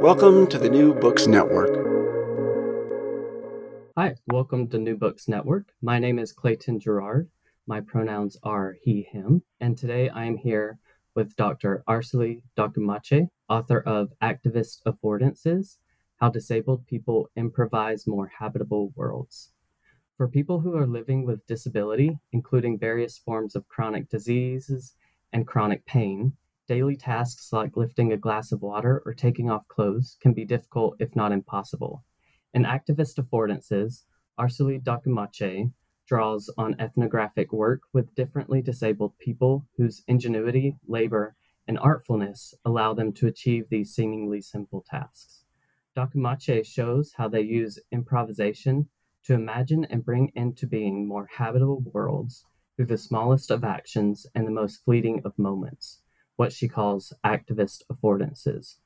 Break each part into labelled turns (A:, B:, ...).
A: Welcome to the New Books Network.
B: Hi, welcome to New Books Network. My name is Clayton Jarrard. My pronouns are he, him, and today I am here with Dr. Arseli Dokumaci, author of Activist Affordances How Disabled People Improvise More Habitable Worlds. For people who are living with disability, including various forms of chronic diseases and chronic pain, Daily tasks like lifting a glass of water or taking off clothes can be difficult, if not impossible. In Activist Affordances, Arseli Dokumaci draws on ethnographic work with differently disabled people whose ingenuity, labor, and artfulness allow them to achieve these seemingly simple tasks. Dokumaci shows how they use improvisation to imagine and bring into being more habitable worlds through the smallest of actions and the most fleeting of moments what she calls activist affordances.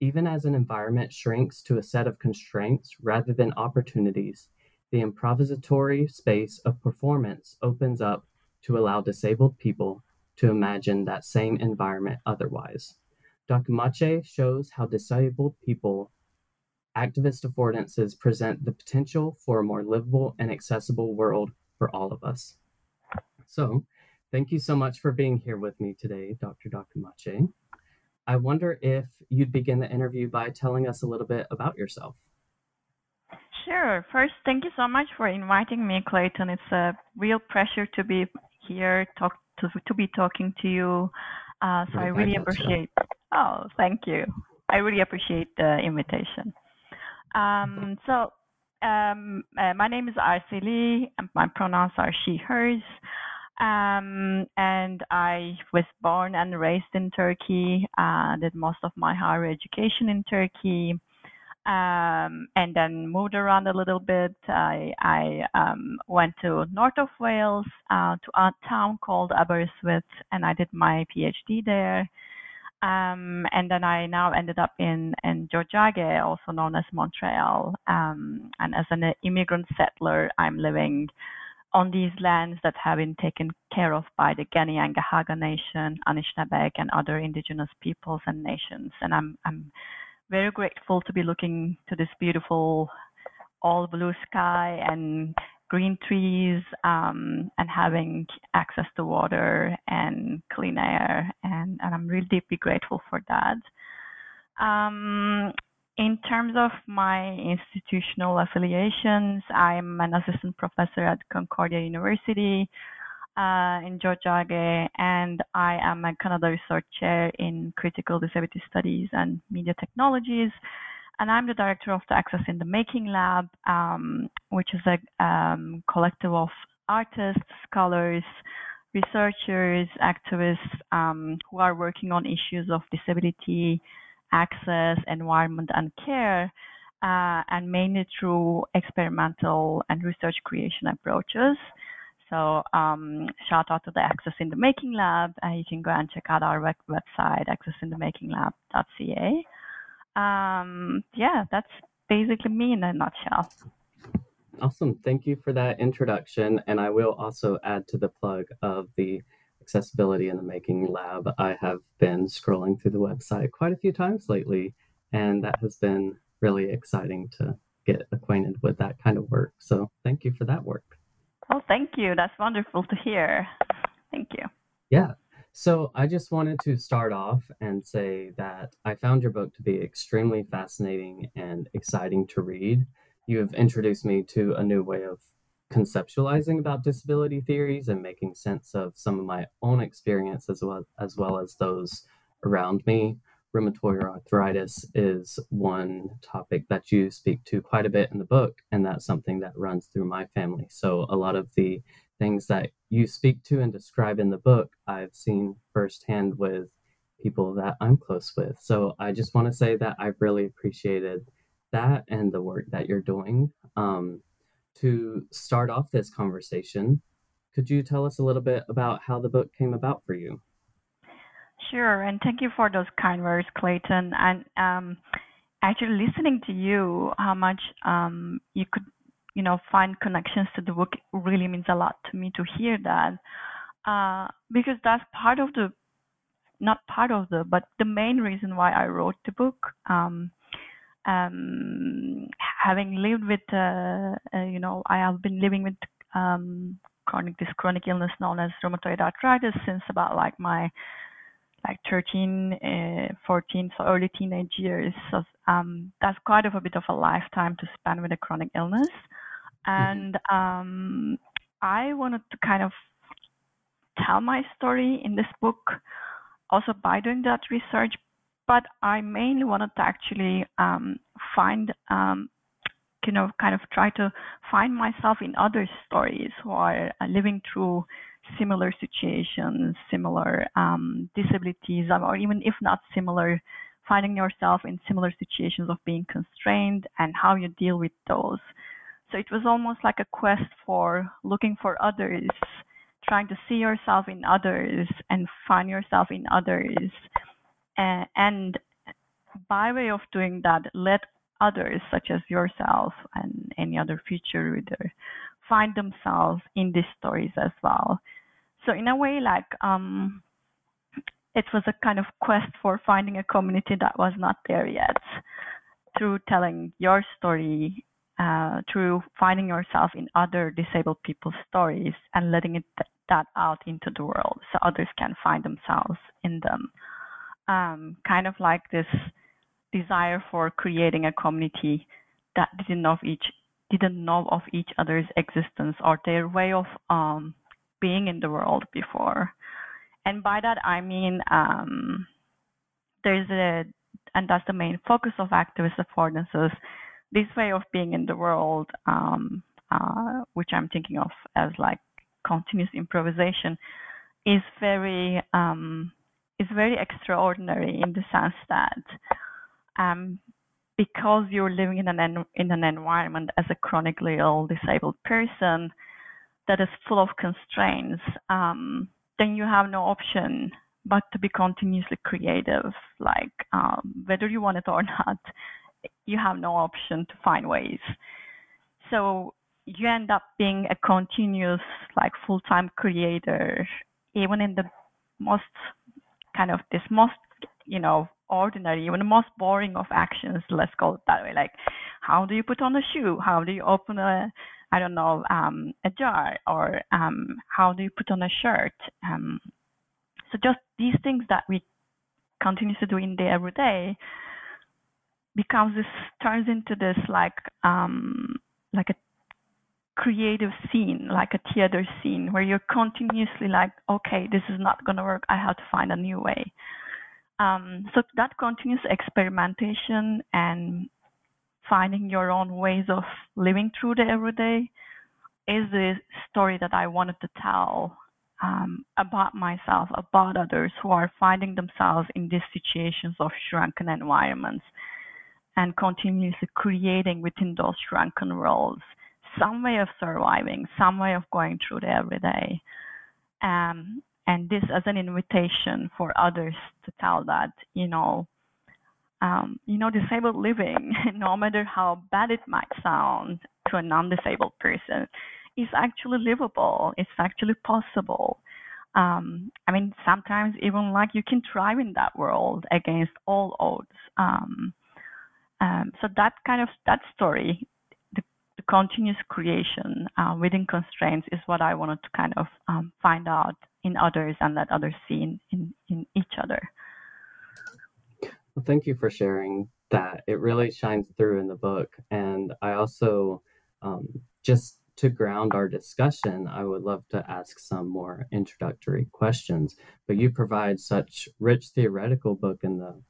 B: Even as an environment shrinks to a set of constraints rather than opportunities, the improvisatory space of performance opens up to allow disabled people to imagine that same environment otherwise. Dokumaci shows how disabled people activist affordances present the potential for a more livable and accessible world for all of us. So, Thank you so much for being here with me today, Dr. Dokumaci. I wonder if you'd begin the interview by telling us a little bit about yourself.
C: Sure. First, thank you so much for inviting me, Clayton. It's a real pleasure to be here, talk to, to be talking to you. Uh, so I really appreciate. Oh, thank you. I really appreciate the invitation. Um, so um, uh, my name is Arseli, and my pronouns are she/hers. Um, and I was born and raised in Turkey, uh, did most of my higher education in Turkey, um, and then moved around a little bit. I, I um, went to north of Wales uh, to a town called Aberystwyth, and I did my PhD there. Um, and then I now ended up in in Tiohtià:ke, also known as Montreal. Um, and as an immigrant settler, I'm living on these lands that have been taken care of by the Kanien'kehá:ka Nation, Anishinaabeg, and other indigenous peoples and nations. And I'm, I'm very grateful to be looking to this beautiful all blue sky and green trees um, and having access to water and clean air. And, and I'm really deeply grateful for that. Um, in terms of my institutional affiliations, I'm an assistant professor at Concordia University uh, in Tiohtià:ke, and I am a Canada Research Chair in Critical Disability Studies and Media Technologies. And I'm the director of the Access in the Making Lab, um, which is a um, collective of artists, scholars, researchers, activists um, who are working on issues of disability, access, environment, and care, uh, and mainly through experimental and research creation approaches. So um, shout out to the Access in the Making Lab. Uh, you can go and check out our web- website, accessinthemakinglab.ca. Um, yeah, that's basically me in a nutshell.
B: Awesome. Thank you for that introduction. And I will also add to the plug of the Accessibility in the Making Lab. I have been scrolling through the website quite a few times lately, and that has been really exciting to get acquainted with that kind of work. So thank you for that work.
C: Oh, thank you. That's wonderful to hear. Thank you.
B: Yeah. So I just wanted to start off and say that I found your book to be extremely fascinating and exciting to read. You have introduced me to a new way of conceptualizing about disability theories and making sense of some of my own experience as well as well as those around me. Rheumatoid arthritis is one topic that you speak to quite a bit in the book, and that's something that runs through my family. So a lot of the things that you speak to and describe in the book, I've seen firsthand with people that I'm close with. So I just want to say that I've really appreciated that and the work that you're doing. Um, to start off this conversation, could you tell us a little bit about how the book came about for you?
C: Sure, and thank you for those kind words, Clayton. And um, actually, listening to you, how much um, you could, you know, find connections to the book really means a lot to me to hear that, uh, because that's part of the, not part of the, but the main reason why I wrote the book. Um, um, having lived with, uh, uh, you know, I have been living with um, chronic this chronic illness known as rheumatoid arthritis since about like my like 13, uh, 14, so early teenage years. So um, that's quite of a bit of a lifetime to spend with a chronic illness, mm-hmm. and um, I wanted to kind of tell my story in this book, also by doing that research, but I mainly wanted to actually um, find, um, you know, kind of try to find myself in other stories who are uh, living through similar situations, similar um, disabilities, or even if not similar, finding yourself in similar situations of being constrained and how you deal with those. So it was almost like a quest for looking for others, trying to see yourself in others and find yourself in others uh, and by way of doing that, let others, such as yourself and any other future reader, find themselves in these stories as well. So in a way, like um, it was a kind of quest for finding a community that was not there yet. Through telling your story, uh, through finding yourself in other disabled people's stories and letting it that out into the world, so others can find themselves in them um, kind of like this desire for creating a community that didn't know of each didn't know of each other's existence or their way of um, being in the world before. And by that I mean um, there's a and that's the main focus of activist affordances, this way of being in the world, um, uh, which I'm thinking of as like continuous improvisation, is very um, is very extraordinary in the sense that um, because you're living in an in an environment as a chronically ill disabled person that is full of constraints, um, then you have no option but to be continuously creative. Like um, whether you want it or not, you have no option to find ways. So you end up being a continuous, like full-time creator, even in the most kind of this most, you know, ordinary, even the most boring of actions, let's call it that way. Like, how do you put on a shoe? How do you open a, I don't know, um, a jar? Or um, how do you put on a shirt? Um, so just these things that we continue to do in the everyday becomes this turns into this like um like a creative scene, like a theater scene, where you're continuously like, okay, this is not going to work. I have to find a new way. Um, so that continuous experimentation and finding your own ways of living through the everyday is the story that I wanted to tell um, about myself, about others who are finding themselves in these situations of shrunken environments and continuously creating within those shrunken worlds some way of surviving, some way of going through the everyday. Um, and this as an invitation for others to tell that, you know, um, you know, disabled living, no matter how bad it might sound to a non-disabled person, is actually livable. It's actually possible. Um, I mean, sometimes even like you can thrive in that world against all odds. Um, um, so that kind of that story, continuous creation uh, within constraints, is what I wanted to kind of um, find out in others and let others see in, in, in each other.
B: Well, thank you for sharing that. It really shines through in the book, and I also um, just to ground our discussion, I would love to ask some more introductory questions. But you provide such rich theoretical book in the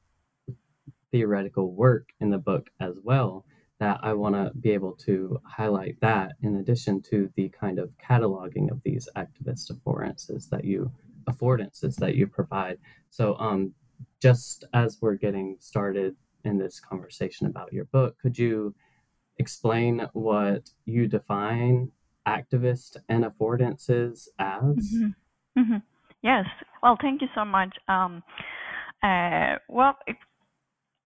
B: theoretical work in the book as well that I want to be able to highlight that in addition to the kind of cataloging of these activist affordances that you affordances that you provide. So um just as we're getting started in this conversation about your book, could you explain what you define activist and affordances as?
C: Mm-hmm. Mm-hmm. Yes. Well, thank you so much. Um, uh, well, it,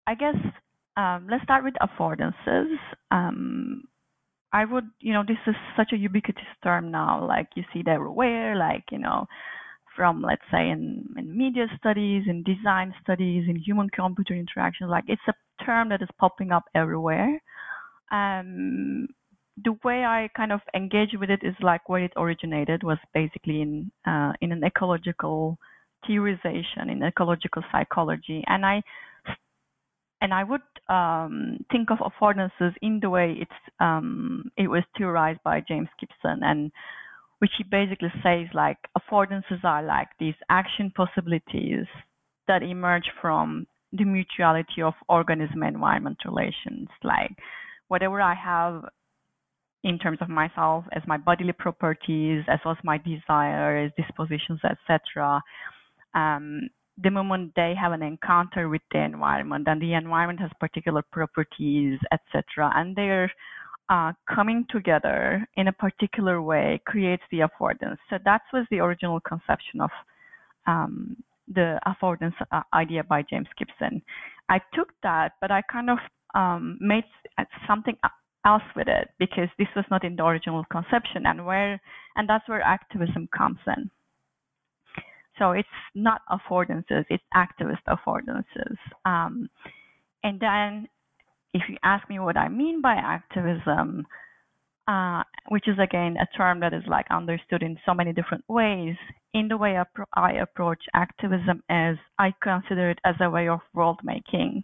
C: I guess um, let's start with affordances. Um, I would, you know, this is such a ubiquitous term now. Like you see it everywhere. Like you know, from let's say in, in media studies, in design studies, in human-computer interactions. Like it's a term that is popping up everywhere. Um, the way I kind of engage with it is like where it originated was basically in uh, in an ecological theorization in ecological psychology, and I and I would um, think of affordances in the way it's um, it was theorized by James Gibson and which he basically says like affordances are like these action possibilities that emerge from the mutuality of organism environment relations. Like whatever i have in terms of myself as my bodily properties as well as my desires dispositions etc um, the moment they have an encounter with the environment and the environment has particular properties etc and they're uh, coming together in a particular way creates the affordance. So that was the original conception of um, the affordance uh, idea by James Gibson. I took that, but I kind of um, made something else with it because this was not in the original conception, and where and that's where activism comes in. So it's not affordances; it's activist affordances. Um, and then if you ask me what I mean by activism, uh, which is again a term that is like understood in so many different ways, in the way I approach activism is I consider it as a way of world making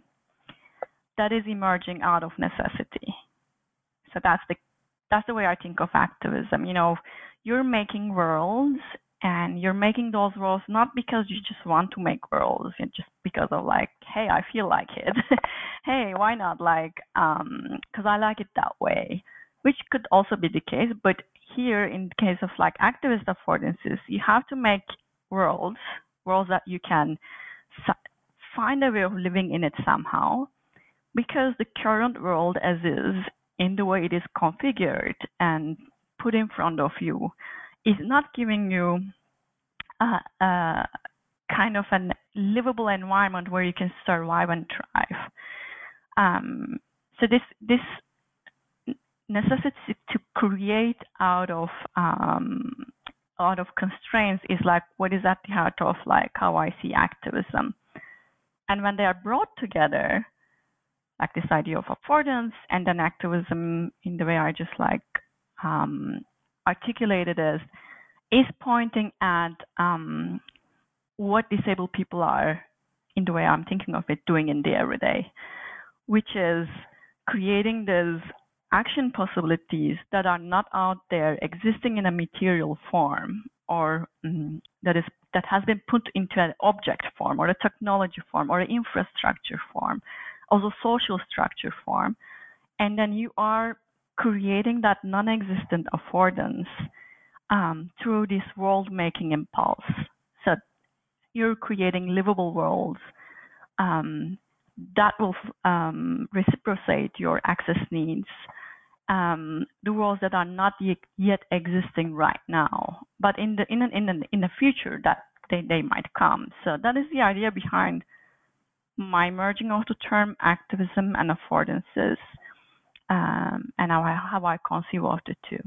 C: that is emerging out of necessity. So that's the that's the way I think of activism. You know, you're making worlds and you're making those worlds not because you just want to make worlds and just because of like hey i feel like it. Hey why not? Like um because i like it that way which could also be the case but here in the case of like activist affordances you have to make worlds worlds that you can find a way of living in it somehow because the current world as is in the way it is configured and put in front of you is not giving you a, a kind of a livable environment where you can survive and thrive. Um, so this this necessity to create out of um, out of constraints is like what is at the heart of like how I see activism. And when they are brought together, like this idea of affordance and then activism in the way I just like um, articulated as is pointing at um, what disabled people are, in the way I'm thinking of it, doing in the everyday, which is creating these action possibilities that are not out there existing in a material form or um, that is that has been put into an object form or a technology form or an infrastructure form, also social structure form, and then you are creating that non-existent affordance um, through this world making impulse. So you're creating livable worlds um, that will um, reciprocate your access needs. Um, the worlds that are not yet existing right now, but in the in in in the future that they, they might come. So that is the idea behind my merging of the term activism and affordances um, and how I, how I conceive of the two.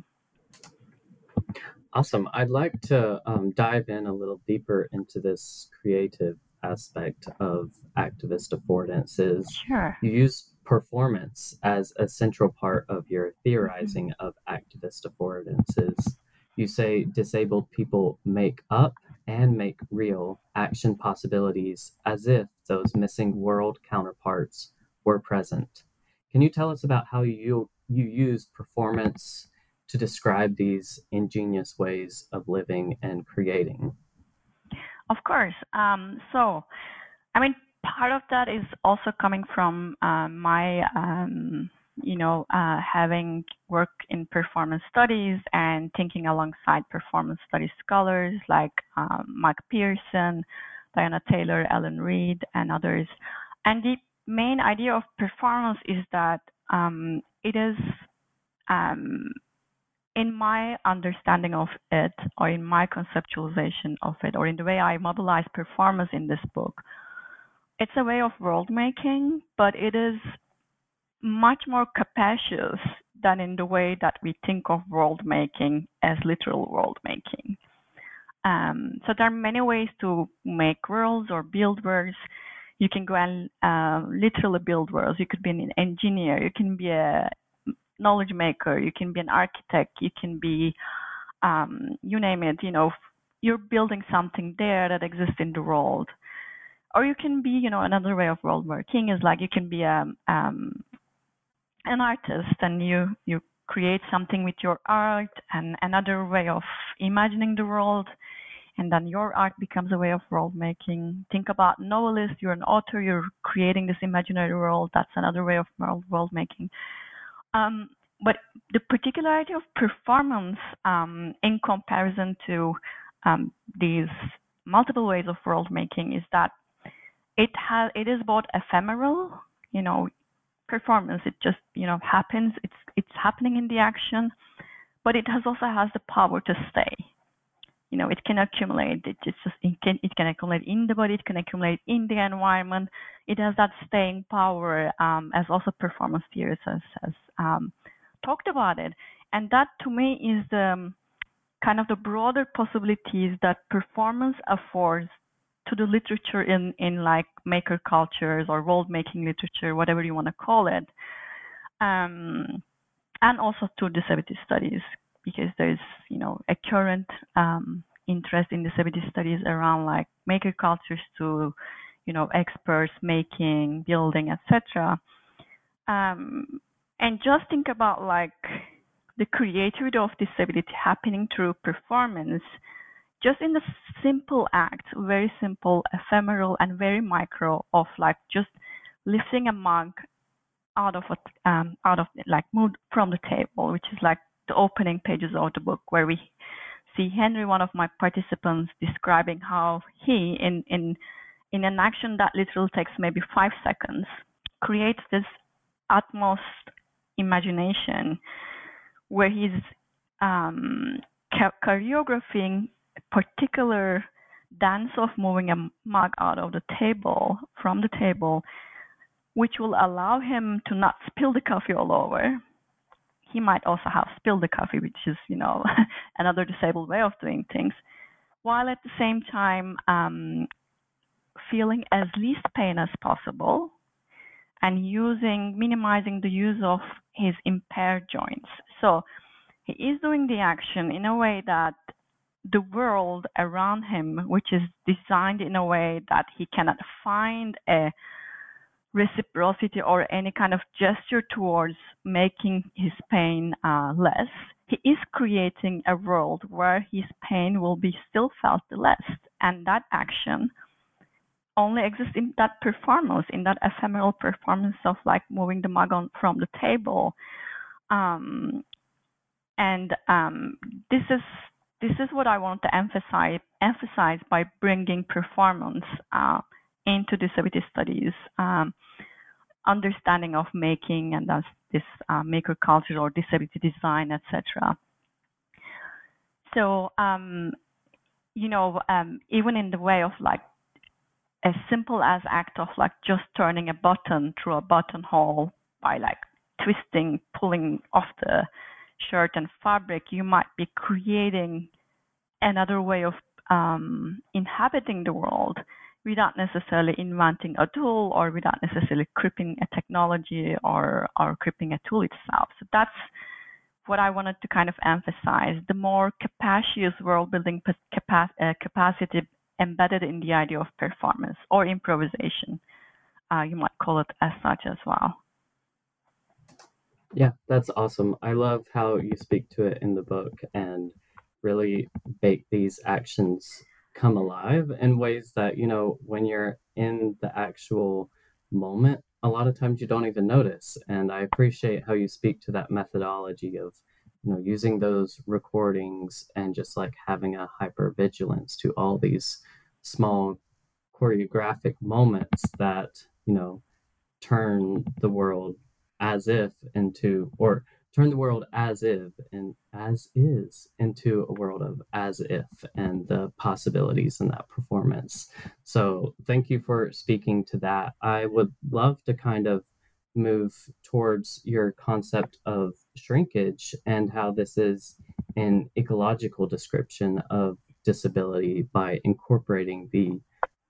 B: Awesome. I'd like to um, dive in a little deeper into this creative aspect of activist affordances.
C: Sure.
B: You use performance as a central part of your
C: Mm-hmm.
B: theorizing of activist affordances. You say disabled people make up and make real action possibilities as if those missing world counterparts were present. Can you tell us about how you you use performance to describe these ingenious ways of living and creating?
C: Of course. Um, so, I mean, part of that is also coming from uh, my, um, you know, uh, having worked in performance studies and thinking alongside performance studies scholars like um, Mike Pearson, Diana Taylor, Alan Read, and others. And the main idea of performance is that um, it is um, in my understanding of it, or in my conceptualization of it, or in the way I mobilize performance in this book, it's a way of world making, but it is much more capacious than in the way that we think of world making as literal world making. Um, so there are many ways to make worlds or build worlds. You can go and uh, literally build worlds. You could be an engineer. You can be a knowledge maker. You can be an architect. You can be, um, you name it. You know, you're building something there that exists in the world. Or you can be, you know, another way of world working is like you can be a um, an artist and you you create something with your art and another way of imagining the world and then your art becomes a way of world making. Think about novelist you're an author you're creating this imaginary world that's another way of world, making. Um, but the particularity of performance um, in comparison to um, these multiple ways of world making is that it has it is both ephemeral you know performance it just you know happens it's it's happening in the action but it has also has the power to stay you know it can accumulate it just it can it can accumulate in the body it can accumulate in the environment. It has that staying power um, as also performance theorists has, has um, talked about it. And that to me is the um, kind of the broader possibilities that performance affords to the literature in in like maker cultures or world making literature whatever you want to call it. Um, and also to disability studies because there's you know a current um, interest in disability studies around like maker cultures to you know experts making building etc um, and just think about like the creativity of disability happening through performance just in the simple act very simple ephemeral and very micro of like just lifting a mug out of a, um, out of like moved from the table which is like the opening pages of the book where we see Henry, one of my participants, describing how he, in in in an action that literally takes maybe five seconds, creates this utmost imagination where he's um, choreographing a particular dance of moving a mug out of the table from the table, which will allow him to not spill the coffee all over he might also have spilled the coffee, which is, you know, another disabled way of doing things, while at the same time um, feeling as least pain as possible and using, minimizing the use of his impaired joints. So he is doing the action in a way that the world around him, which is designed in a way that he cannot find a reciprocity or any kind of gesture towards making his pain uh, less, he is creating a world where his pain will be still felt the less. And that action only exists in that performance, in that ephemeral performance of like moving the mug on from the table. Um, and um, this is this is what I want to emphasize emphasize by bringing performance uh, into disability studies, um, understanding of making and thus this uh, maker culture or disability design, etc. So, um, you know, um, even in the way of like as simple as act of like just turning a button through a buttonhole by like twisting, pulling off the shirt and fabric, you might be creating another way of um, inhabiting the world without necessarily inventing a tool or without necessarily cripping a technology or, or cripping a tool itself. So that's what I wanted to kind of emphasize. The more capacious world building uh, capacity embedded in the idea of performance or improvisation. Uh, you might call it as such as well.
B: Yeah, that's awesome. I love how you speak to it in the book and really make these actions come alive in ways that, you know, when you're in the actual moment, a lot of times you don't even notice. And I appreciate how you speak to that methodology of, you know, using those recordings and just like having a hyper vigilance to all these small choreographic moments that, you know, turn the world as if into or turn the world as if and as is into a world of as if and the possibilities in that performance. So, thank you for speaking to that. I would love to kind of move towards your concept of shrinkage and how this is an ecological description of disability by incorporating the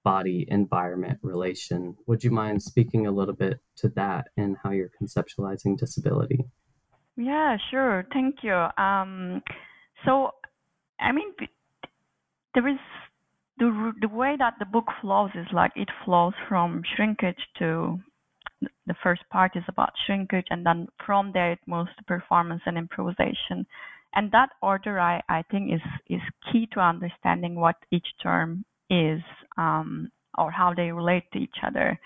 B: body environment relation. Would you mind speaking a little bit to that and how you're conceptualizing disability?
C: Yeah, sure. Thank you. Um, so, I mean, there is the the way that the book flows is like it flows from shrinkage to the first part is about shrinkage, and then from there it moves to performance and improvisation. And that order, I, I think, is is key to understanding what each term is um, or how they relate to each other.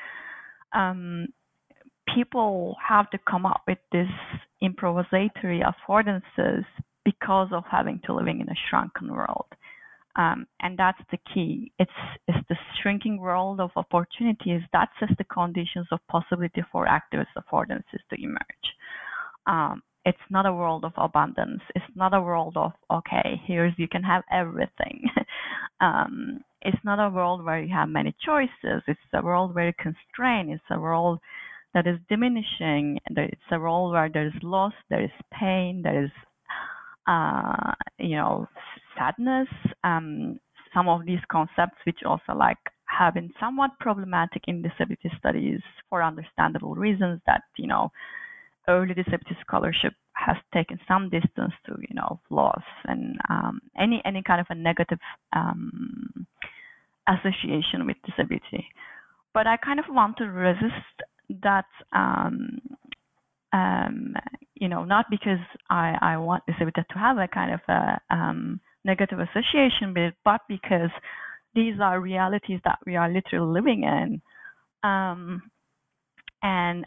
C: Um, people have to come up with these improvisatory affordances because of having to living in a shrunken world. Um, and that's the key. It's, it's the shrinking world of opportunities that sets the conditions of possibility for activist affordances to emerge. Um, it's not a world of abundance. It's not a world of okay, here's you can have everything. um, it's not a world where you have many choices. It's a world very constrained. It's a world that is diminishing. It's a role where there is loss, there is pain, there is uh, you know sadness. Um, some of these concepts, which also like have been somewhat problematic in disability studies for understandable reasons, that you know early disability scholarship has taken some distance to you know loss and um, any any kind of a negative um, association with disability. But I kind of want to resist that. Um, um you know, not because I, I want disability to have a kind of a um, negative association with it, but because these are realities that we are literally living in. Um, and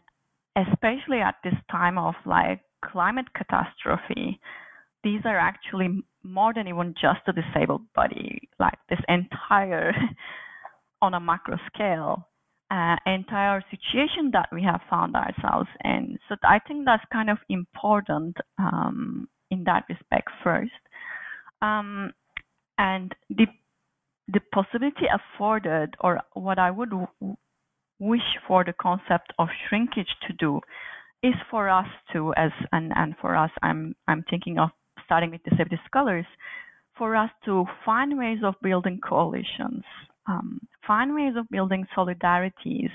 C: especially at this time of like climate catastrophe, these are actually more than even just a disabled body, like this entire, on a macro scale, uh, entire situation that we have found ourselves in. So I think that's kind of important um, in that respect first. Um, and the the possibility afforded, or what I would wish for the concept of shrinkage to do is for us to as and, and for us I'm I'm thinking of starting with disability scholars for us to find ways of building coalitions um, find ways of building solidarities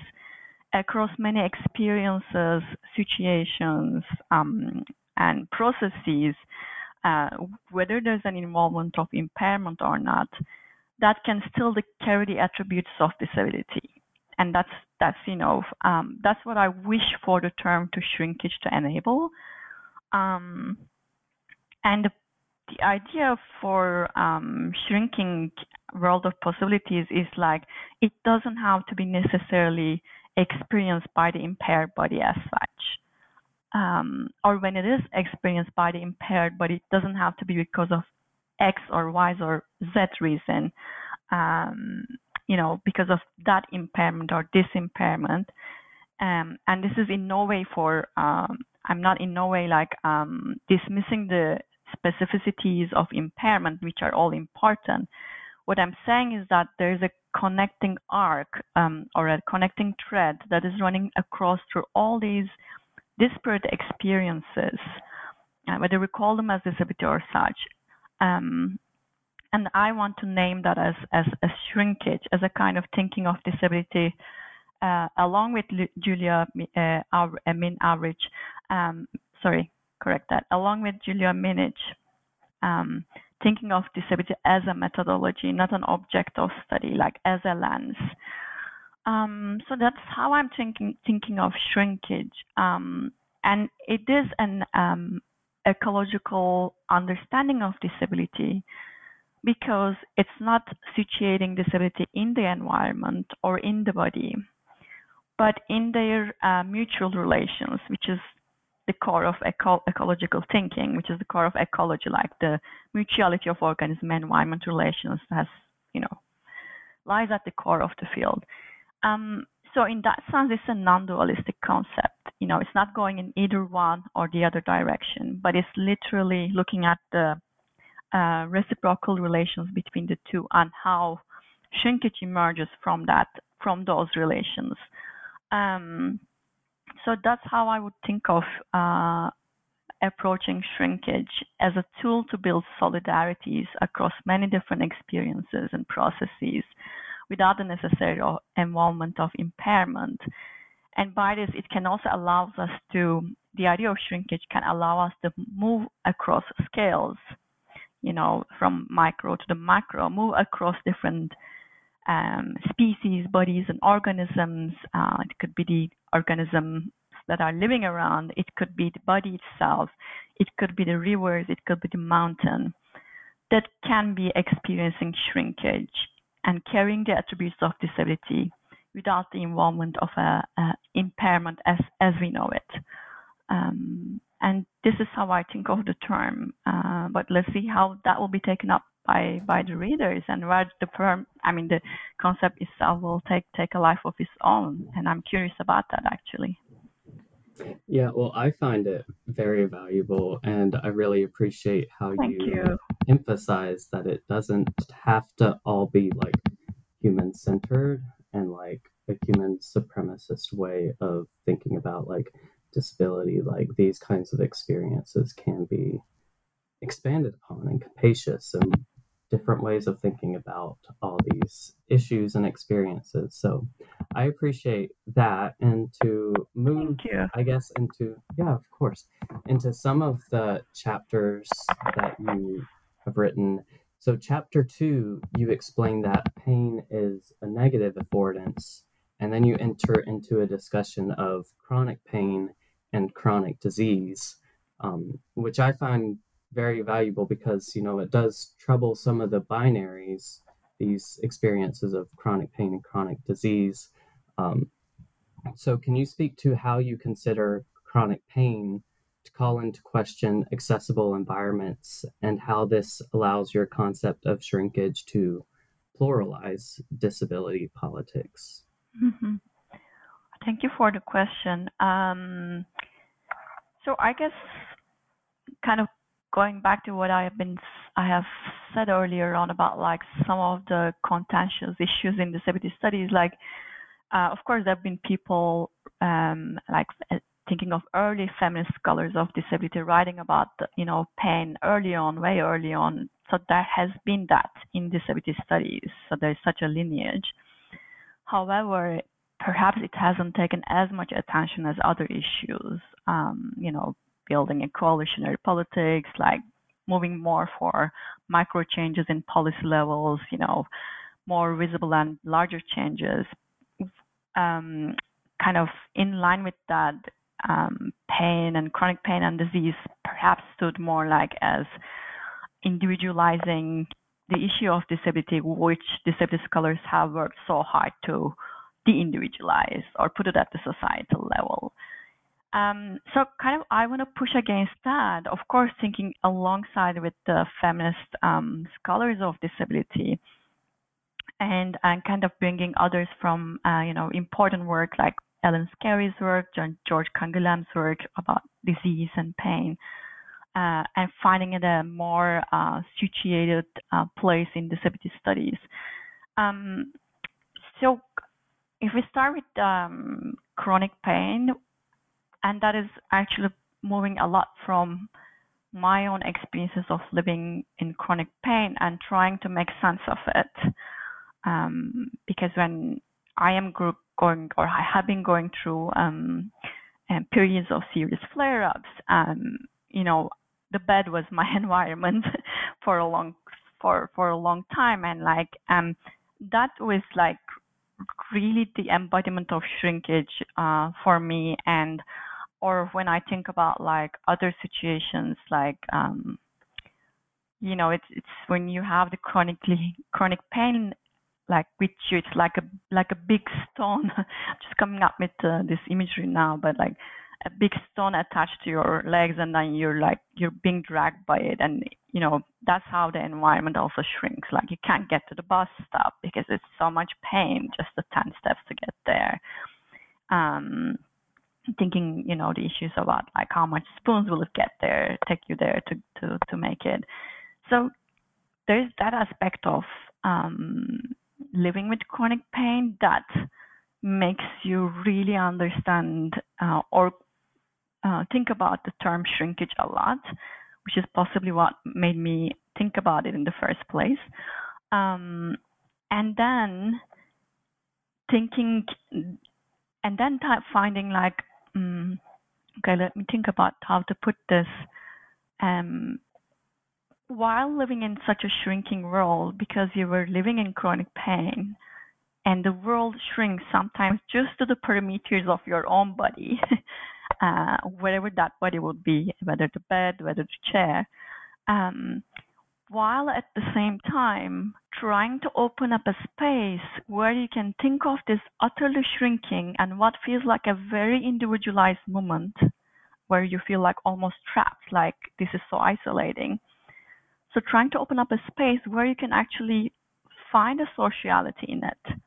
C: across many experiences situations um, and processes uh, whether there's an involvement of impairment or not that can still carry the attributes of disability and that's that's you know um, that's what I wish for the term to shrinkage to enable. Um, and the, the, idea for um, shrinking world of possibilities is like it doesn't have to be necessarily experienced by the impaired body as such. Um, or when it is experienced by the impaired body, it doesn't have to be because of X or Y or Z reason. Um, you know, because of that impairment or this impairment. Um, and this is in no way for, um, I'm not in no way like um, dismissing the specificities of impairment, which are all important. what I'm saying is that there's a connecting arc um, or a connecting thread that is running across through all these disparate experiences, uh, whether we call them as disability or such. Um, and I want to name that as, as, as shrinkage, as a kind of thinking of disability, uh, along with Julia uh, Min Avrich, um, sorry, correct that, along with Julia Minich, um, thinking of disability as a methodology, not an object of study, like as a lens. Um, so that's how I'm thinking thinking of shrinkage, um, and it is an um, ecological understanding of disability because it's not situating disability in the environment or in the body, but in their uh, mutual relations, which is the core of eco ecological thinking, which is the core of ecology, like the mutuality of organism and environment relations has, you know, lies at the core of the field. Um, so in that sense, it's a non-dualistic concept. You know, it's not going in either one or the other direction, but it's literally looking at the uh, reciprocal relations between the two and how shrinkage emerges from that, from those relations. Um, so that's how I would think of uh, approaching shrinkage as a tool to build solidarities across many different experiences and processes without the necessary involvement of impairment. And by this, it can also allow us to, the idea of shrinkage can allow us to move across scales, you know, from micro to the macro, move across different um, species, bodies, and organisms. Uh, it could be the organisms that are living around. It could be the body itself. It could be the rivers. It could be the mountain that can be experiencing shrinkage and carrying the attributes of disability without the involvement of a, impairment as, as we know it. Um, and this is how I think of the term. Uh, but let's see how that will be taken up by by the readers and where the term, I mean, the concept itself will take take a life of its own. And I'm curious about that actually.
B: Yeah, well, I find it very valuable, and I really appreciate how
C: you, you,
B: emphasize that it doesn't have to all be like human centered and like a human supremacist way of thinking about like disability. Like these kinds of experiences can be expanded upon and capacious and different ways of thinking about all these issues and experiences. So I appreciate that. And to move, I guess, into, yeah, of course, into some of the chapters that you have written. So, chapter two, you explain that pain is a negative affordance. And then you enter into a discussion of chronic pain and chronic disease, um, which I find very valuable because you know it does trouble some of the binaries these experiences of chronic pain and chronic disease. Um, so can you speak to how you consider chronic pain to call into question accessible environments and how this allows your concept of shrinkage to pluralize disability politics?
C: Mm-hmm. thank you for the question. Um, so i guess kind of going back to what I have been I have said earlier on about like some of the contentious issues in disability studies, like uh, of course there have been people um, like uh, thinking of early feminist scholars of disability writing about you know pain early on, way early on. So there has been that in disability studies. So there is such a lineage. However, perhaps it hasn't taken as much attention as other issues. Um, you know, building a coalitionary politics, like moving more for micro changes in policy levels, you know, more visible and larger changes. Um, kind of in line with that, um, pain and chronic pain and disease perhaps stood more like as individualizing the issue of disability, which disability scholars have worked so hard to de-individualize or put it at the societal level. Um, so kind of I want to push against that, of course, thinking alongside with the feminist um, scholars of disability and, and kind of bringing others from, uh, you know, important work like Elaine Scarry's work, John, George Canguilhem's work about disease and pain. uh, and finding it a more uh, situated uh, place in disability studies. Um, so, if we start with um, chronic pain, and that is actually moving a lot from my own experiences of living in chronic pain and trying to make sense of it. Um, because when I am going or I have been going through um, um, periods of serious flare-ups, um, you know, the bed was my environment for a long for for a long time, and like um, that was like really the embodiment of shrinkage uh, for me and or when I think about like other situations, like um, you know, it's it's when you have the chronically chronic pain, like with you, it's like a like a big stone. just coming up with uh, this imagery now, but like a big stone attached to your legs, and then you're like you're being dragged by it, and you know that's how the environment also shrinks. Like you can't get to the bus stop because it's so much pain just the ten steps to get there. Um, thinking, you know, the issues about like how much spoons will it get there, take you there to to to make it. So there's that aspect of um, living with chronic pain that makes you really understand uh, or uh, think about the term shrinkage a lot, which is possibly what made me think about it in the first place. Um, and then thinking, and then finding like mm, okay, let me think about how to put this. Um, while living in such a shrinking world, because you were living in chronic pain, and the world shrinks sometimes just to the perimeters of your own body, uh, wherever that body would be, whether the bed, whether the chair. Um, while at the same time trying to open up a space where you can think of this utterly shrinking and what feels like a very individualized moment where you feel like almost trapped, like this is so isolating. So, trying to open up a space where you can actually find a sociality in it,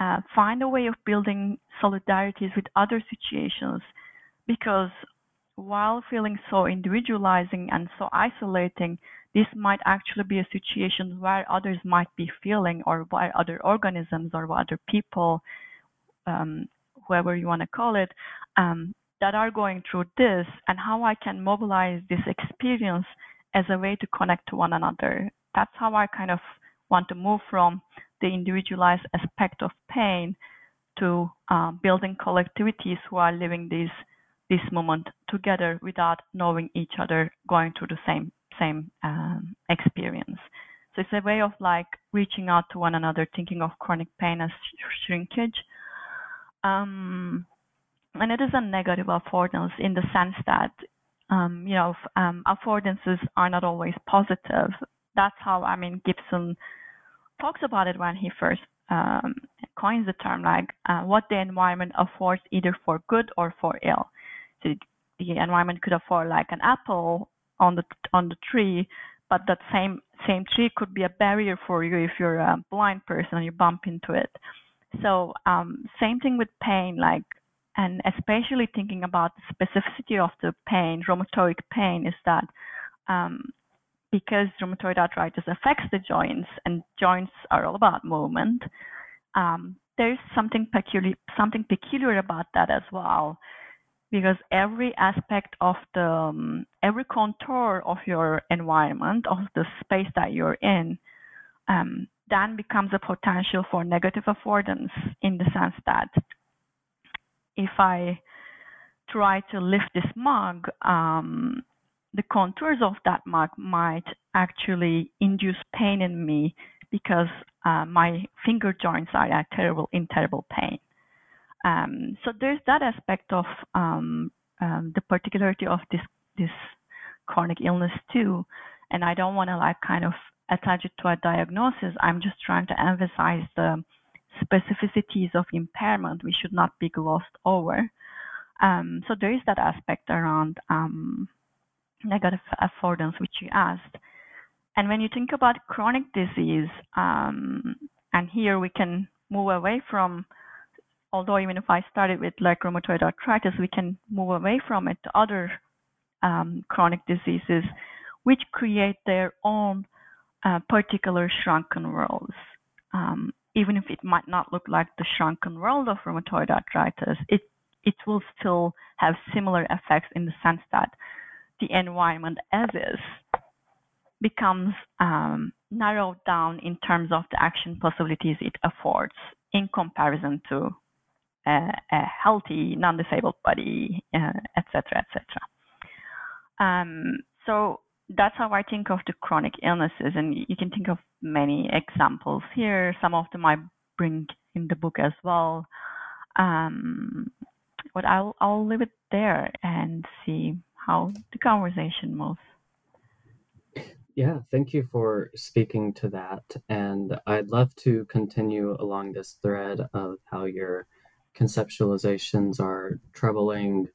C: uh, find a way of building solidarities with other situations, because while feeling so individualizing and so isolating, this might actually be a situation where others might be feeling, or where other organisms or other people, um, whoever you want to call it, um, that are going through this, and how I can mobilize this experience as a way to connect to one another. That's how I kind of want to move from the individualized aspect of pain to uh, building collectivities who are living this this moment together without knowing each other, going through the same same um, experience. So it's a way of like reaching out to one another, thinking of chronic pain as shrinkage. Um, and it is a negative affordance in the sense that, um, you know, um, affordances are not always positive. That's how, I mean, Gibson talks about it when he first um, coins the term, like uh, what the environment affords either for good or for ill. So the environment could afford like an apple on the on the tree, but that same same tree could be a barrier for you if you're a blind person and you bump into it. So um, same thing with pain, like and especially thinking about the specificity of the pain, rheumatoid pain, is that um, because rheumatoid arthritis affects the joints and joints are all about movement, um, there's something peculiar something peculiar about that as well because every aspect of the um, every contour of your environment of the space that you're in um, then becomes a potential for negative affordance in the sense that if i try to lift this mug um, the contours of that mug might actually induce pain in me because uh, my finger joints are at terrible in terrible pain um, so there's that aspect of um, um, the particularity of this this chronic illness too, and I don't want to like kind of attach it to a diagnosis. I'm just trying to emphasize the specificities of impairment. We should not be glossed over. Um, so there is that aspect around um, negative affordance, which you asked. And when you think about chronic disease, um, and here we can move away from although even if I started with like rheumatoid arthritis, we can move away from it to other um, chronic diseases, which create their own uh, particular shrunken worlds. Um, even if it might not look like the shrunken world of rheumatoid arthritis, it it will still have similar effects in the sense that the environment as is becomes um, narrowed down in terms of the action possibilities it affords in comparison to a, a healthy, non-disabled body, etc., uh, etc. Et um, so that's how I think of the chronic illnesses, and you can think of many examples here. Some of them I bring in the book as well. Um, but I'll I'll leave it there and see how the conversation moves.
B: Yeah, thank you for speaking to that. And I'd love to continue along this thread of how your conceptualizations are troubling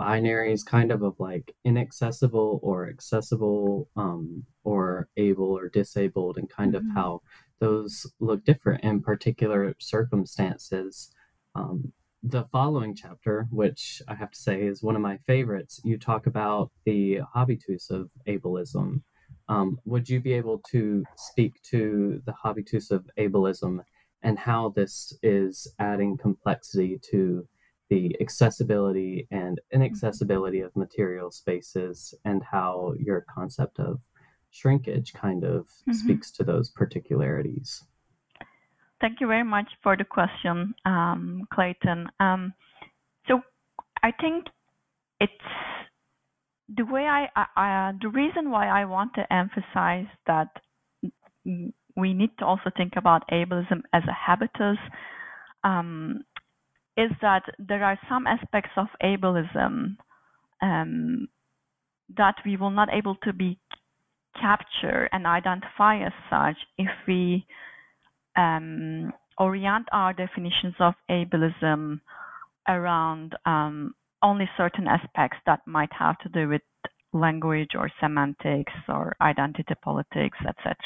B: binaries kind of of like inaccessible or accessible um, or able or disabled and kind mm-hmm. of how those look different in particular circumstances um, the following chapter which i have to say is one of my favorites you talk about the habitus of ableism um, would you be able to speak to the habitus of ableism and how this is adding complexity to the accessibility and inaccessibility of material spaces and how your concept of shrinkage kind of mm-hmm. speaks to those particularities.
C: Thank you very much for the question, um, Clayton. Um, so I think it's the way I, I, the reason why I want to emphasize that we need to also think about ableism as a habitus um, is that there are some aspects of ableism um, that we will not able to be capture and identify as such if we um, orient our definitions of ableism around um, only certain aspects that might have to do with language or semantics or identity politics, etc.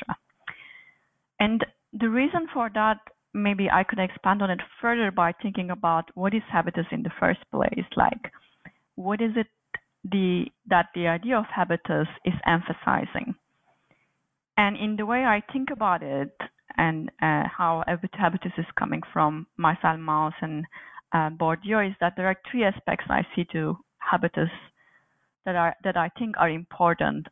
C: And the reason for that maybe I could expand on it further by thinking about what is habitus in the first place. Like, what is it the that the idea of habitus is emphasizing? And in the way I think about it, and uh, how habitus is coming from Marcel Mauss and uh, Bourdieu, is that there are three aspects I see to habitus that are that I think are important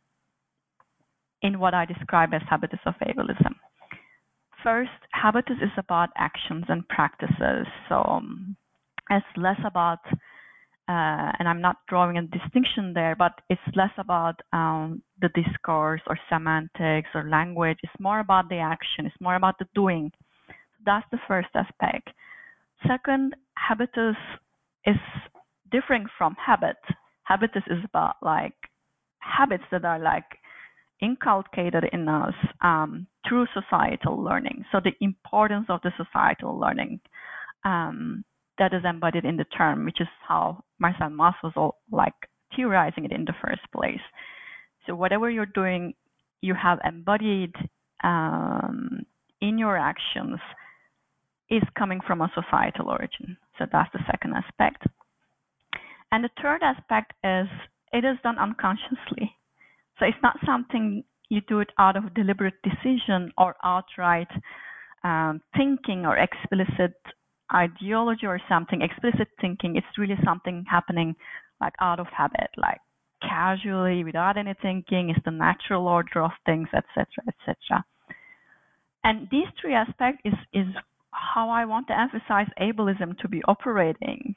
C: in what I describe as habitus of ableism. First, habitus is about actions and practices. So um, it's less about, uh, and I'm not drawing a distinction there, but it's less about um, the discourse or semantics or language. It's more about the action. It's more about the doing. That's the first aspect. Second, habitus is different from habit. Habitus is about like habits that are like inculcated in us um, through societal learning. So the importance of the societal learning um, that is embodied in the term, which is how Marcel Mauss was all, like theorizing it in the first place. So whatever you're doing, you have embodied um, in your actions is coming from a societal origin. So that's the second aspect. And the third aspect is it is done unconsciously. So it's not something you do it out of deliberate decision or outright um, thinking or explicit ideology or something. Explicit thinking, it's really something happening like out of habit, like casually without any thinking. It's the natural order of things, etc., etc. And these three aspects is is how I want to emphasize ableism to be operating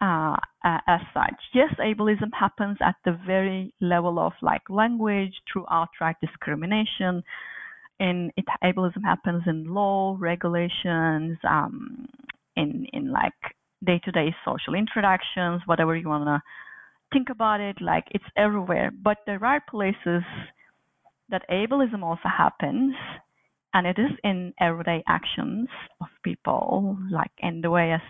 C: uh, as such. Yes, ableism happens at the very level of like language through outright discrimination. And it, ableism happens in law, regulations, um, in in like day-to-day social interactions, whatever you wanna think about it. Like it's everywhere. But there are places that ableism also happens, and it is in everyday actions of people, like in the way as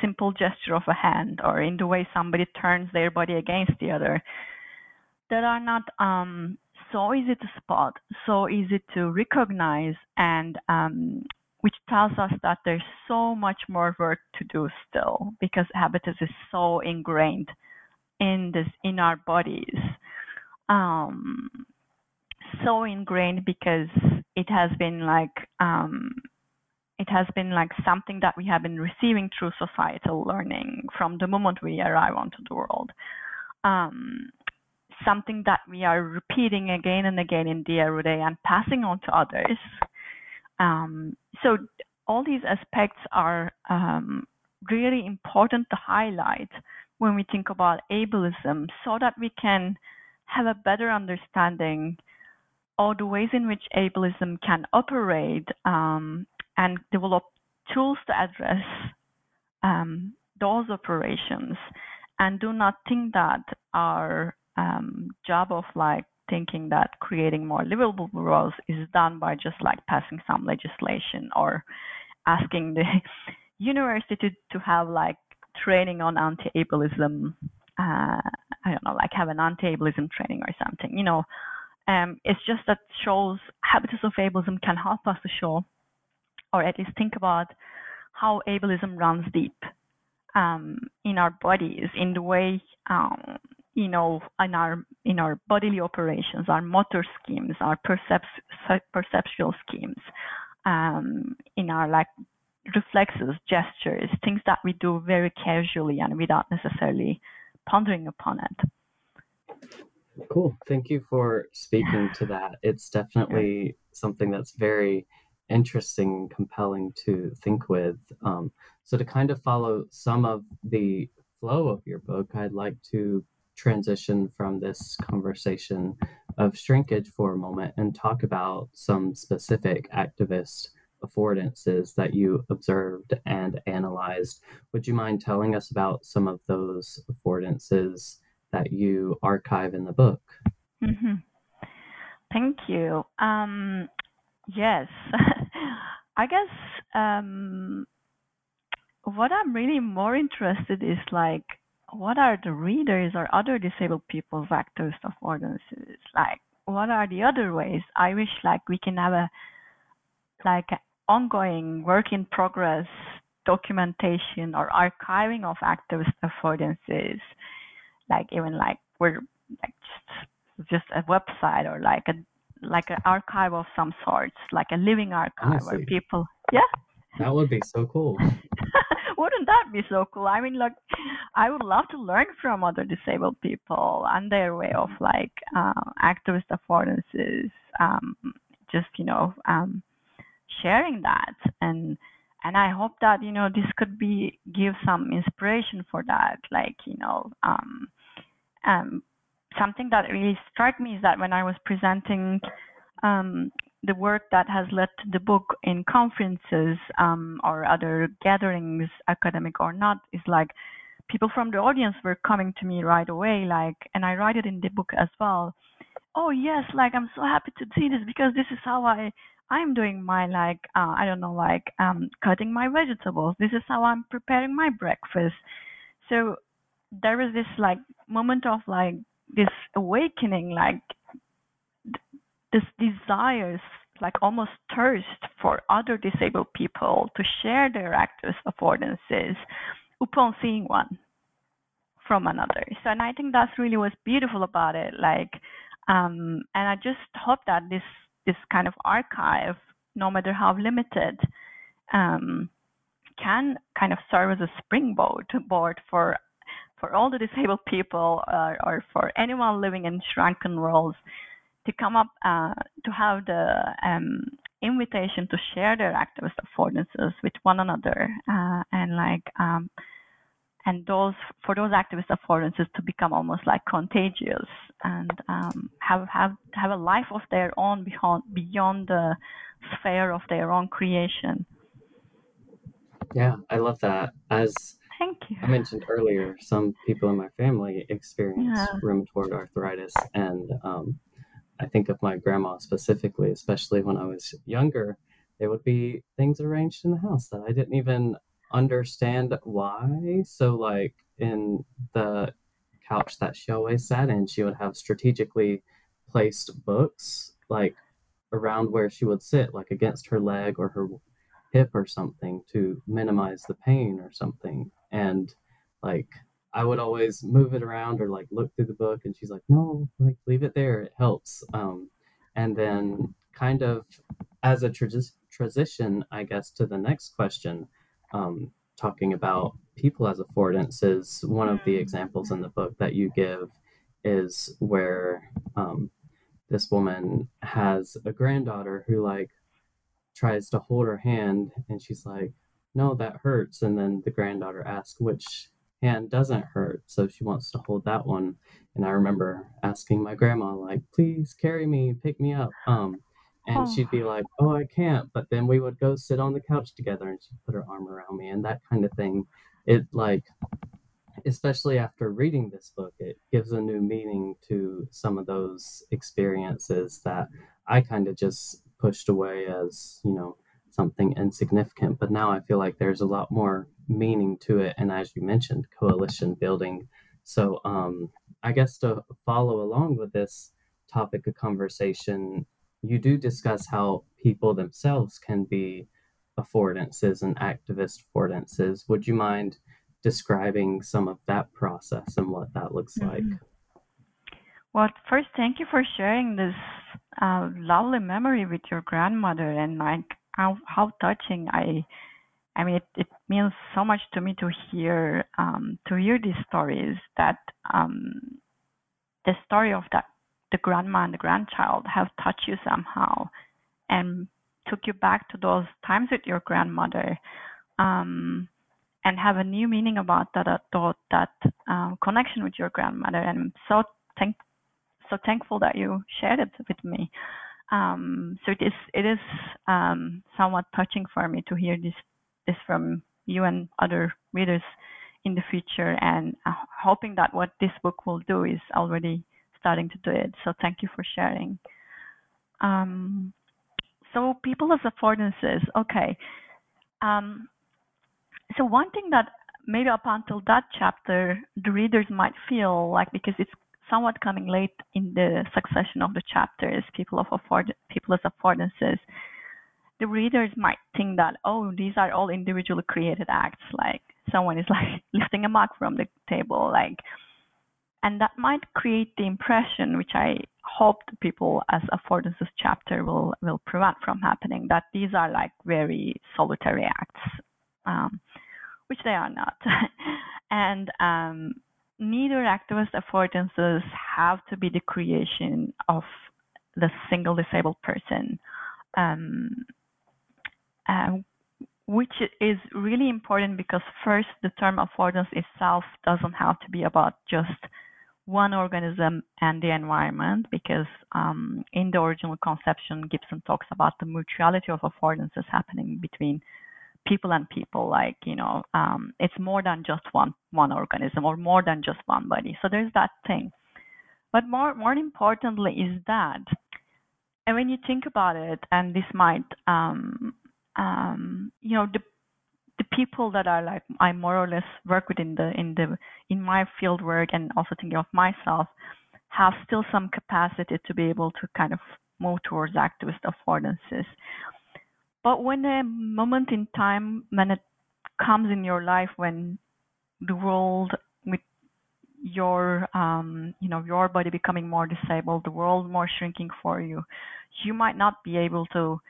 C: simple gesture of a hand or in the way somebody turns their body against the other that are not um, so easy to spot, so easy to recognize, and um, which tells us that there's so much more work to do still because habitus is so ingrained in this in our bodies. Um, so ingrained because it has been like um, it has been like something that we have been receiving through societal learning from the moment we arrive onto the world. Um, something that we are repeating again and again in day and passing on to others. Um, so all these aspects are um, really important to highlight when we think about ableism so that we can have a better understanding of the ways in which ableism can operate um, and develop tools to address um, those operations and do not think that our um, job of like thinking that creating more livable worlds is done by just like passing some legislation or asking the university to, to have like training on anti-ableism uh, i don't know like have an anti-ableism training or something you know? Um, it's just that shows habitus of ableism can help us to show or at least think about how ableism runs deep um, in our bodies in the way um, you know in our in our bodily operations our motor schemes our percep- perceptual schemes um, in our like reflexes gestures things that we do very casually and without necessarily pondering upon it.
B: Cool. Thank you for speaking to that. It's definitely something that's very interesting compelling to think with. Um, so, to kind of follow some of the flow of your book, I'd like to transition from this conversation of shrinkage for a moment and talk about some specific activist affordances that you observed and analyzed. Would you mind telling us about some of those affordances that you archive in the book?
C: Mm-hmm. Thank you. Um, yes, I guess um, what I'm really more interested is like what are the readers or other disabled people's actors of like what are the other ways? I wish like we can have a like ongoing work in progress documentation or archiving of activist affordances like even like we're like just just a website or like a like an archive of some sorts, like a living archive Honestly, where people, yeah.
B: That would be so cool.
C: Wouldn't that be so cool? I mean, like, I would love to learn from other disabled people and their way of like uh, activist affordances. Um, just you know, um, sharing that and and I hope that you know this could be give some inspiration for that. Like you know, um, um, something that really struck me is that when I was presenting um, the work that has led to the book in conferences um, or other gatherings, academic or not, is like people from the audience were coming to me right away, like, and I write it in the book as well. Oh yes, like I'm so happy to see this because this is how I I'm doing my like uh, I don't know like um, cutting my vegetables. This is how I'm preparing my breakfast. So there was this like moment of like this awakening, like this desires, like almost thirst for other disabled people to share their activist affordances upon seeing one from another. So, and I think that's really what's beautiful about it. Like, um, and I just hope that this this kind of archive, no matter how limited, um, can kind of serve as a springboard board for for all the disabled people uh, or for anyone living in shrunken worlds to come up uh, to have the um, invitation to share their activist affordances with one another uh, and like um, and those for those activist affordances to become almost like contagious and um, have have have a life of their own beyond beyond the sphere of their own creation.
B: Yeah, I love that. As
C: Thank you.
B: I mentioned earlier, some people in my family experience yeah. rheumatoid arthritis, and um, I think of my grandma specifically, especially when I was younger. There would be things arranged in the house that I didn't even understand why. So, like in the couch that she always sat in, she would have strategically placed books like around where she would sit, like against her leg or her hip or something to minimize the pain or something and like I would always move it around or like look through the book, and she's like, "No, like leave it there. It helps." Um, and then kind of as a transition, I guess, to the next question, um, talking about people as affordances. One of the examples in the book that you give is where um, this woman has a granddaughter who like tries to hold her hand, and she's like, "No, that hurts." And then the granddaughter asks, "Which hand doesn't hurt?" So she wants to hold that one. And I remember asking my grandma, like, "Please carry me, pick me up." Um, and she'd be like, "Oh, I can't." But then we would go sit on the couch together, and she'd put her arm around me, and that kind of thing. It like, especially after reading this book, it gives a new meaning to some of those experiences that I kind of just pushed away as you know something insignificant. But now I feel like there's a lot more meaning to it, and as you mentioned, coalition building. So, um, I guess to follow along with this topic of conversation you do discuss how people themselves can be affordances and activist affordances. Would you mind describing some of that process and what that looks like?
C: mhm. Well, first, thank you for sharing this uh, lovely memory with your grandmother and like how how touching. I I mean, it, it means so much to me to hear um, to hear these stories that um, the story of that the grandma and the grandchild have touched you somehow and took you back to those times with your grandmother um, and have a new meaning about that uh, thought that um, connection with your grandmother and I'm so thank so thankful that you shared it with me um, so it is it is um, somewhat touching for me to hear this this from you and other readers in the future and uh, hoping that what this book will do is already starting to do it. So thank you for sharing. Um, so people as affordances, okay. Um, so one thing that maybe up until that chapter, the readers might feel like because it's somewhat coming late in the succession of the chapters, people of afford people as affordances, the readers might think that oh, these are all individually created acts, like someone is like lifting a mug from the table, like and that might create the impression, which I hope the people as affordances chapter will will prevent from happening, that these are like very solitary acts, um, which they are not. and um, neither activist affordances have to be the creation of the single disabled person. Um, uh, which is really important because first the term affordance itself doesn't have to be about just one organism and the environment because um, in the original conception, Gibson talks about the mutuality of affordances happening between people and people. Like you know, um, it's more than just one one organism or more than just one body. So there's that thing. But more more importantly is that, and when you think about it, and this might, um, um, you know, the the people that are like I more or less work with in the in the in my field work and also thinking of myself have still some capacity to be able to kind of move towards activist affordances. But when a moment in time when it comes in your life when the world with your um, you know your body becoming more disabled, the world more shrinking for you, you might not be able to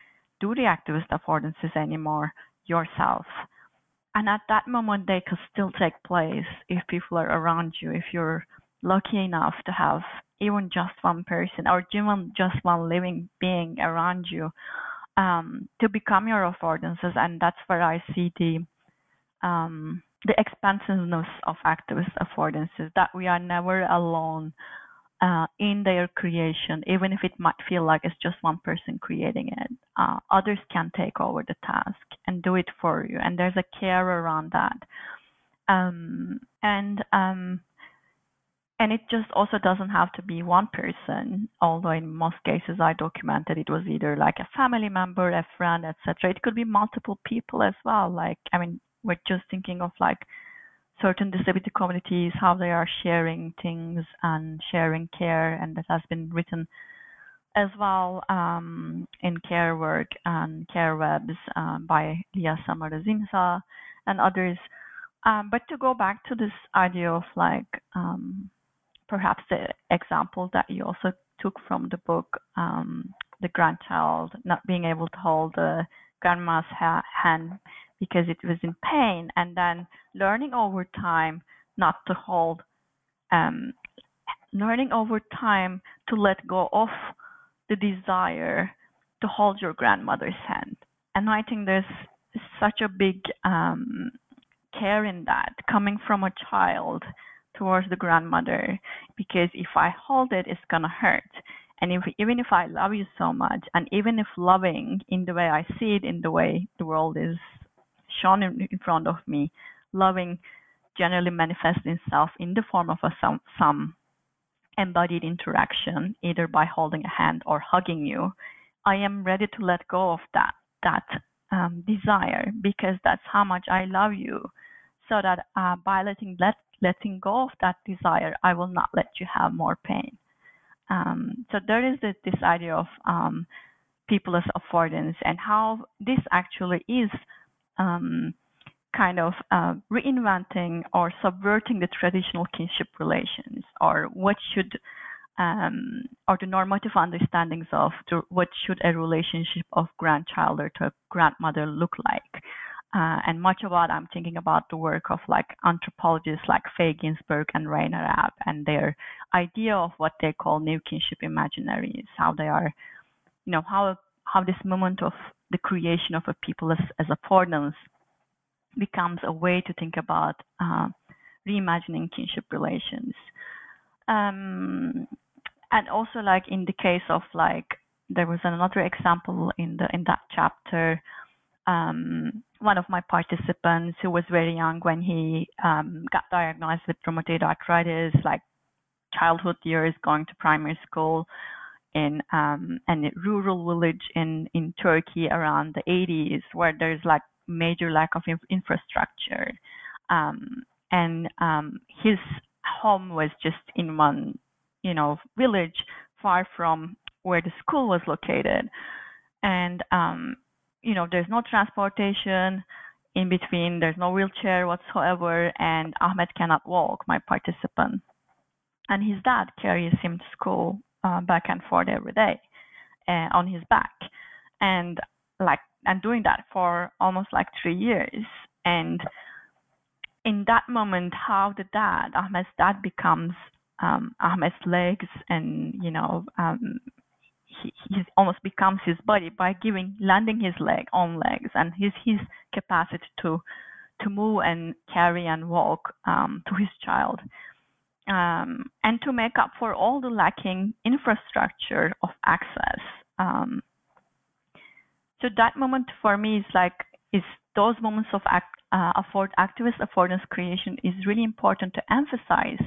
C: do the activist affordances anymore yourself. And at that moment they could still take place if people are around you if you're lucky enough to have even just one person or even just one living being around you um, to become your affordances and that's where i see the um, the expansiveness of activist affordances that we are never alone uh, in their creation, even if it might feel like it's just one person creating it. Uh, others can take over the task and do it for you, and there's a care around that. Um, and um, and it just also doesn't have to be one person. Although in most cases I documented it was either like a family member, a friend, etc. It could be multiple people as well. Like I mean, we're just thinking of like certain disability communities, how they are sharing things and sharing care, and that has been written as well um, in care work and care webs um, by Leah Samarasinha and others. Um, but to go back to this idea of like um, perhaps the example that you also took from the book, um, the grandchild not being able to hold the grandma's ha- hand because it was in pain, and then learning over time not to hold, um, learning over time to let go of the desire to hold your grandmother's hand. And I think there's such a big um, care in that coming from a child towards the grandmother because if I hold it, it's gonna hurt. And if even if I love you so much, and even if loving in the way I see it, in the way the world is shown in, in front of me, loving generally manifests itself in the form of a some some embodied interaction, either by holding a hand or hugging you. I am ready to let go of that that um, desire because that's how much I love you. So that uh, by letting let letting go of that desire, I will not let you have more pain. Um, so there is this, this idea of um, people as affordance and how this actually is um, kind of uh, reinventing or subverting the traditional kinship relations or what should um, or the normative understandings of the, what should a relationship of grandchild or to grandmother look like. Uh, and much of what I'm thinking about the work of like anthropologists like Faye Ginsburg and Rayna Rapp and their idea of what they call new kinship imaginaries, how they are, you know, how how this moment of the creation of a people as, as affordance becomes a way to think about uh, reimagining kinship relations. Um, and also like in the case of like there was another example in the in that chapter um, one of my participants who was very young when he um, got diagnosed with rheumatoid arthritis, like childhood years, going to primary school in um, a rural village in, in Turkey around the 80s, where there's like major lack of infrastructure. Um, and um, his home was just in one, you know, village far from where the school was located. And um, you know, there's no transportation in between, there's no wheelchair whatsoever, and Ahmed cannot walk, my participant. And his dad carries him to school uh, back and forth every day uh, on his back. And like, and doing that for almost like three years. And in that moment, how the dad, Ahmed's dad, becomes um, Ahmed's legs and, you know, um, he, almost becomes his body by giving landing his leg on legs and his his capacity to to move and carry and walk um, to his child. Um, and to make up for all the lacking infrastructure of access um, so that moment for me is like is those moments of act, uh, afford activist affordance creation is really important to emphasize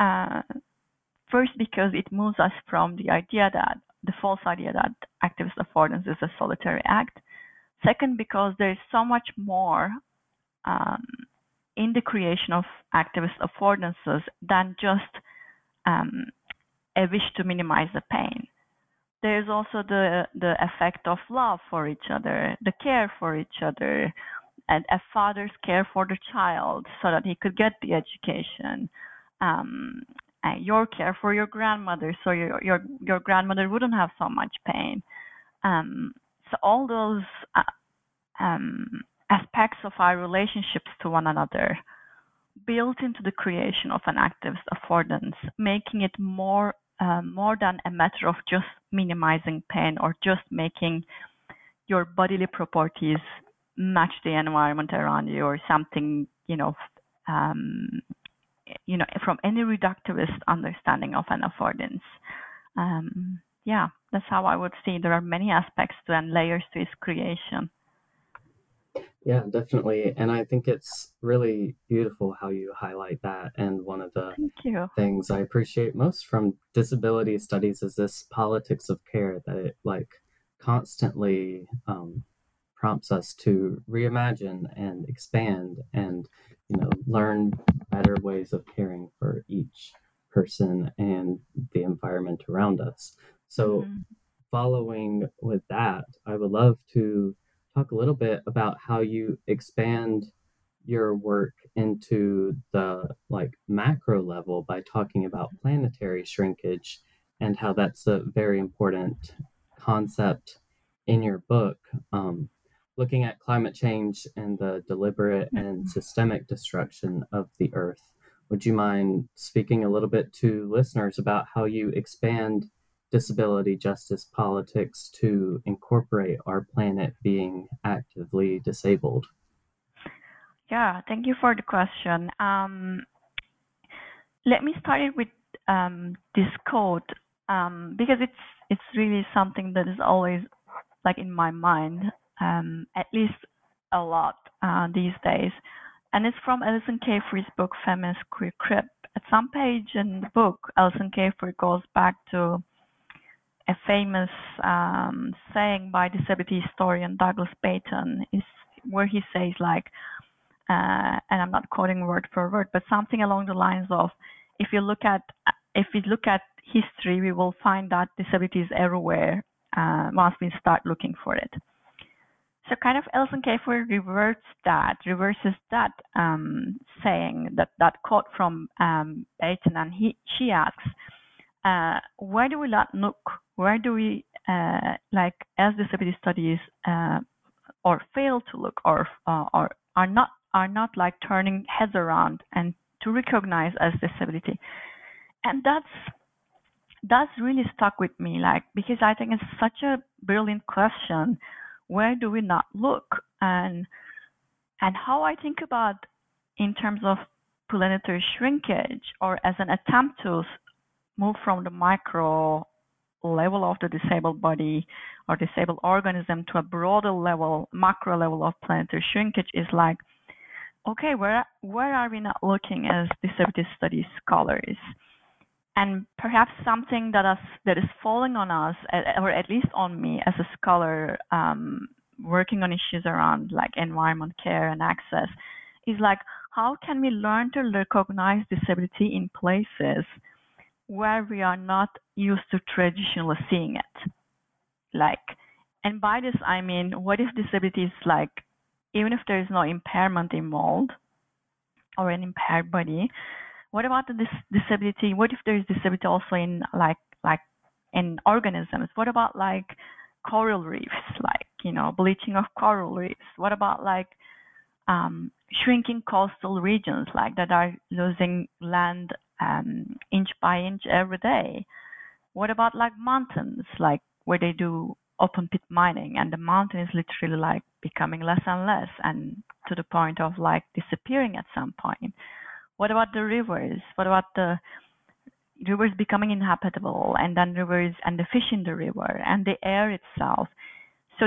C: uh, first because it moves us from the idea that the false idea that activist affordance is a solitary act. Second, because there's so much more um, in the creation of activist affordances than just um, a wish to minimize the pain. There's also the, the effect of love for each other, the care for each other, and a father's care for the child so that he could get the education, um, uh, your care for your grandmother so your your your grandmother wouldn't have so much pain. Um, so all those uh, um, aspects of our relationships to one another built into the creation of an activist affordance making it more uh, more than a matter of just minimizing pain or just making your bodily properties match the environment around you or something you know um, you know, from any reductivist understanding of an affordance. Um, yeah, that's how I would see. There are many aspects to and layers to its creation.
B: Yeah, definitely. And I think it's really beautiful how you highlight that. And one of the things I appreciate most from disability studies is this politics of care that it like constantly um, prompts us to reimagine and expand and you know learn better ways of caring for each person and the environment around us so mm-hmm. following with that i would love to talk a little bit about how you expand your work into the like macro level by talking about planetary shrinkage and how that's a very important concept in your book. Um, looking at climate change and the deliberate and mm-hmm. systemic destruction of the earth. Would you mind speaking a little bit to listeners about how you expand disability justice politics to incorporate our planet being actively disabled?
C: Yeah, thank you for the question. Um, let me start it with um, this quote um, because it's it's really something that is always like in my mind, um, at least a lot uh, these days, and it's from Alison Kafer's book Feminist Queer Crip. At some page in the book, Alison Kafer goes back to a famous um, saying by disability historian Douglas Baynton, is where he says like uh, and I'm not quoting word for word, but something along the lines of, if you look at if we look at history, we will find that disability is everywhere uh, once we start looking for it. So kind of Alison Kafer reverts that, reverses that um, saying, that, that quote from um, and he, she asks, uh, where do we not look? Where do we, uh, like, as disability studies, uh, or fail to look, or, uh, or are not are not like turning heads around and to recognize as disability. And that's that's really stuck with me, like because I think it's such a brilliant question. Where do we not look? And and how I think about in terms of planetary shrinkage or as an attempt to move from the micro level of the disabled body or disabled organism to a broader level, macro level of planetary shrinkage is like okay, where where are we not looking as disability studies scholars? And perhaps something that us that is falling on us, or at least on me as a scholar um, working on issues around like environment care and access, is like how can we learn to recognize disability in places where we are not used to traditionally seeing it? Like, and by this I mean, what if disability is like even if there is no impairment involved or an impaired body, what about the dis- disability? What if there is disability also in like like in organisms? What about like coral reefs, like you know bleaching of coral reefs? What about like um, shrinking coastal regions, like that are losing land um, inch by inch every day? What about like mountains, like where they do open pit mining and the mountain is literally like becoming less and less and to the point of like disappearing at some point what about the rivers what about the rivers becoming inhabitable and then rivers and the fish in the river and the air itself so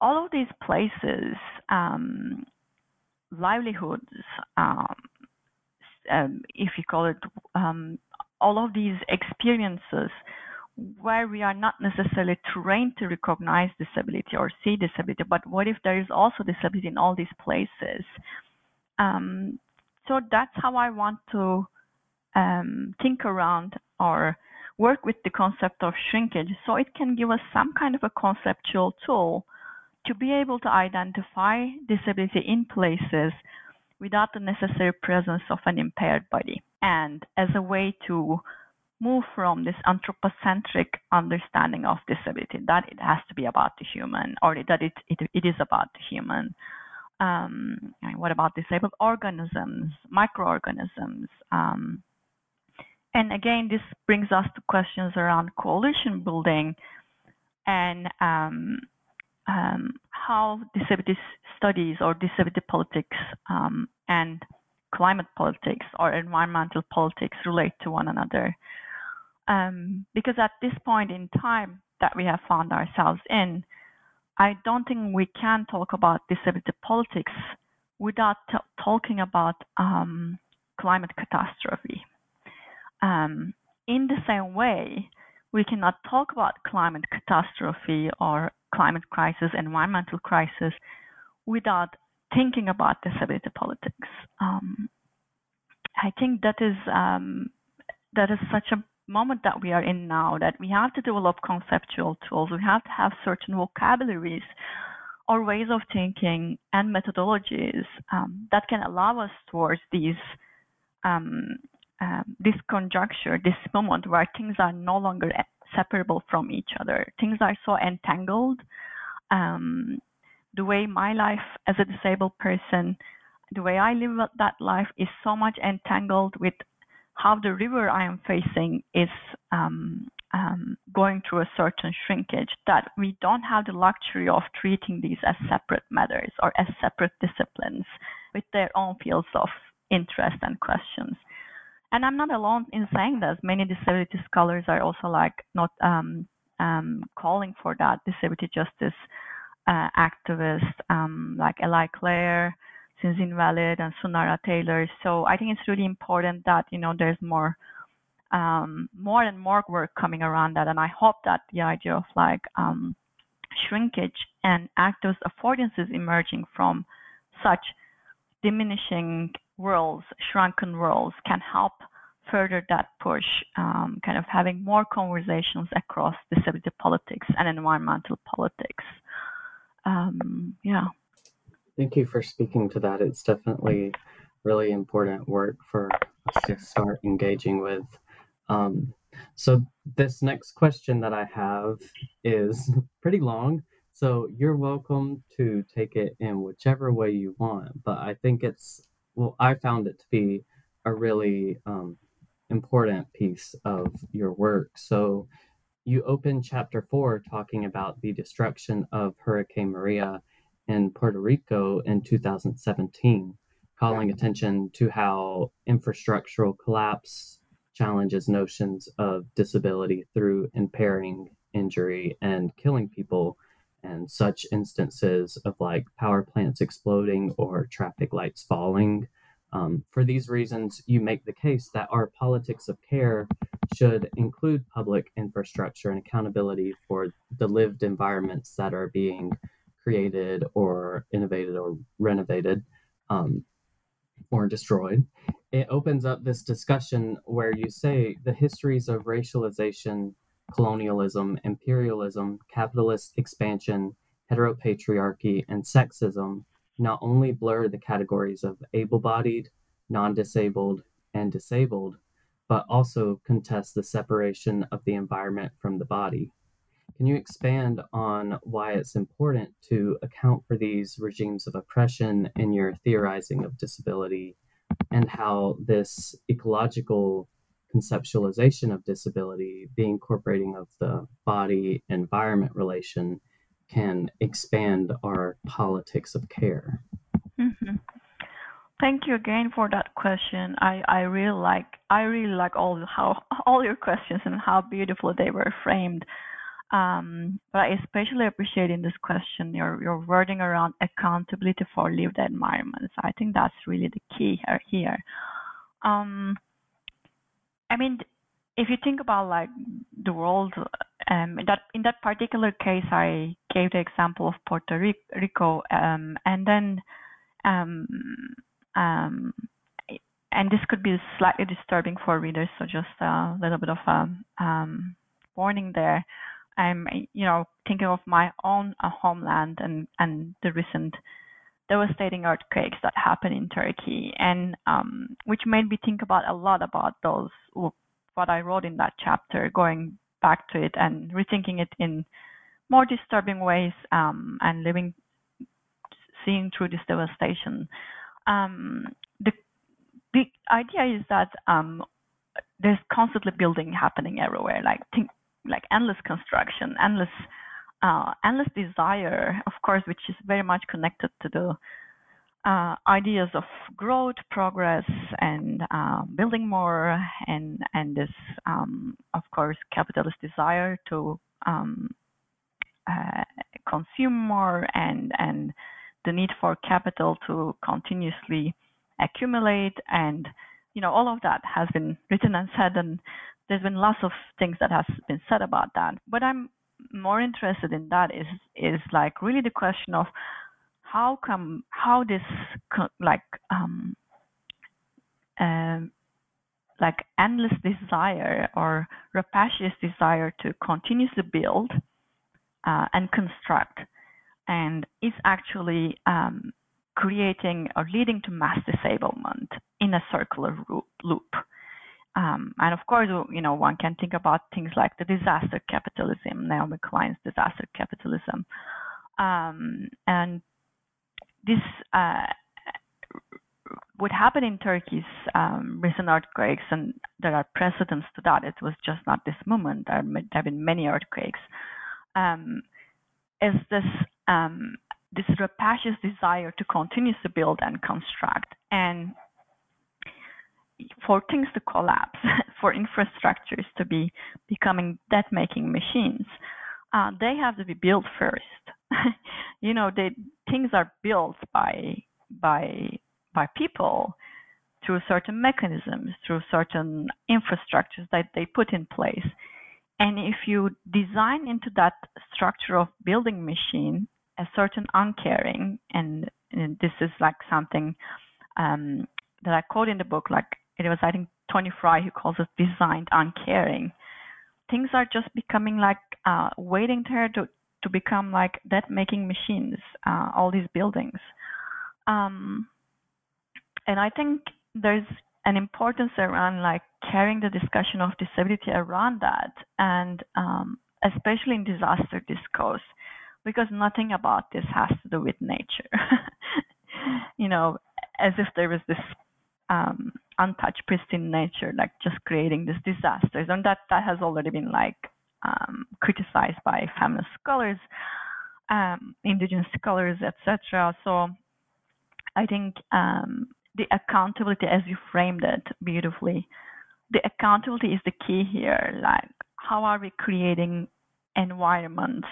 C: all of these places um, livelihoods um, um, if you call it um, all of these experiences where we are not necessarily trained to recognize disability or see disability, but what if there is also disability in all these places? Um, so that's how I want to um, think around or work with the concept of shrinkage so it can give us some kind of a conceptual tool to be able to identify disability in places without the necessary presence of an impaired body and as a way to move from this anthropocentric understanding of disability that it has to be about the human or that it, it, it is about the human. Um, what about disabled organisms, microorganisms? Um, and again, this brings us to questions around coalition building and um, um how disability studies or disability politics um, and climate politics or environmental politics relate to one another. Um, because at this point in time that we have found ourselves in, I don't think we can talk about disability politics without t- talking about um, climate catastrophe. Um, in the same way, we cannot talk about climate catastrophe or climate crisis, environmental crisis, without thinking about disability politics. Um, I think that is um, that is such a moment that we are in now that we have to develop conceptual tools we have to have certain vocabularies or ways of thinking and methodologies um, that can allow us towards these um, um, this conjuncture, this moment where things are no longer separable from each other. Things are so entangled. Um, the way my life as a disabled person, the way I live that life is so much entangled with how the river I am facing is um, um, going through a certain shrinkage that we don't have the luxury of treating these as separate matters or as separate disciplines with their own fields of interest and questions. And I'm not alone in saying this. Many disability scholars are also like not um, um, calling for that. Disability justice uh, activists um, like Eli Clare, Sins Invalid, and Sunaura Taylor. So I think it's really important that you know there's more um, more and more work coming around that. And I hope that the idea of like um, shrinkage and activist affordances emerging from such diminishing worlds, shrunken worlds, can help further that push, um, kind of having more conversations across disability politics and environmental politics. Um, yeah.
B: Thank you for speaking to that. It's definitely really important work for us to start engaging with. Um, so, this next question that I have is pretty long. So, you're welcome to take it in whichever way you want. But I think it's, well, I found it to be a really um, important piece of your work. So, you open chapter four talking about the destruction of Hurricane Maria in Puerto Rico in 2017, calling attention to how infrastructural collapse challenges notions of disability through impairing injury and killing people and such instances of like power plants exploding or traffic lights falling. Um, for these reasons, you make the case that our politics of care should include public infrastructure and accountability for the lived environments that are being created or innovated or renovated um, or destroyed. It opens up this discussion where you say the histories of racialization, colonialism, imperialism, capitalist expansion, heteropatriarchy, and sexism not only blur the categories of able bodied, non disabled, and disabled, but also contest the separation of the environment from the body. Can you expand on why it's important to account for these regimes of oppression in your theorizing of disability and how this ecological conceptualization of disability, the incorporating of the body environment relation, can expand our politics of care?
C: Mm-hmm. Thank you again for that question. I, I really like I really like all how all your questions and how beautiful they were framed. Um, but I especially appreciate in this question your, your wording around accountability for lived environments. I think that's really the key here. Um, I mean, if you think about like the world, um, that in that particular case, I gave the example of Puerto Rico, um, and then, um, um, and this could be slightly disturbing for readers, so just a little bit of a um, warning there. I'm, you know, thinking of my own uh, homeland and, and the recent devastating earthquakes that happened in Turkey, and um, which made me think about a lot about those what I wrote in that chapter, going back to it and rethinking it in more disturbing ways, um, and living, seeing through this devastation. Um, the idea is that um, there's constantly building happening everywhere. Like think like endless construction, endless uh, endless desire, of course, which is very much connected to the uh, ideas of growth, progress, and uh, building more, and and this, um, of course, capitalist desire to um, uh, consume more, and and the need for capital to continuously accumulate, and you know all of that has been written and said, and there's been lots of things that has been said about that. But I'm more interested in that is is like really the question of how come how this like um um like endless desire or rapacious desire to continuously build uh, and construct and is actually um, creating or leading to mass disablement in a circular loop. Um, and of course, you know, one can think about things like the disaster capitalism, Naomi Klein's disaster capitalism. Um, and this uh, would happen in Turkey's um, recent earthquakes, and there are precedents to that. It was just not this moment. There have been many earthquakes. Um, is this um, this rapacious desire to continue to build and construct and for things to collapse, for infrastructures to be becoming debt making machines, uh, they have to be built first. you know, they, things are built by by by people through certain mechanisms, through certain infrastructures that they put in place. And if you design into that structure of building machine a certain uncaring, and, and this is like something um, that I quote in the book, like it was I think Tony Fry who calls it designed uncaring. Things are just becoming like uh, waiting there to to become like debt making machines. Uh, all these buildings, um, and I think there's an importance around like carrying the discussion of disability around that, and um, especially in disaster discourse, because nothing about this has to do with nature. you know, as if there was this um, untouched, pristine nature, like just creating these disasters, and that that has already been like um, criticized by feminist scholars, um, indigenous scholars, etc. So I think um, the accountability, as you framed it beautifully, the accountability is the key here. Like, how are we creating environments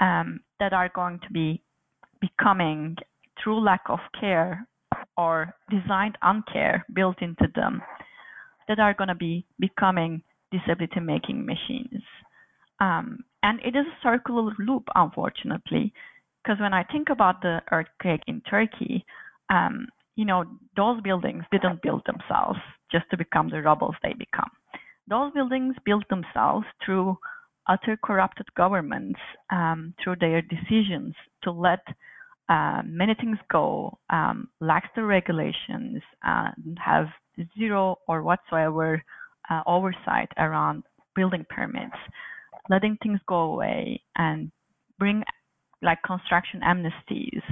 C: um, that are going to be becoming, through lack of care, or designed uncare built into them that are going to be becoming disability making machines. Um, and it is a circular loop, unfortunately, because when I think about the earthquake in Turkey, um, you know, those buildings didn't build themselves just to become the rubbles they become. Those buildings built themselves through utter corrupted governments, um, through their decisions to let uh, many things go, um, lacks the regulations, uh, have zero or whatsoever uh, oversight around building permits, letting things go away and bring like construction amnesties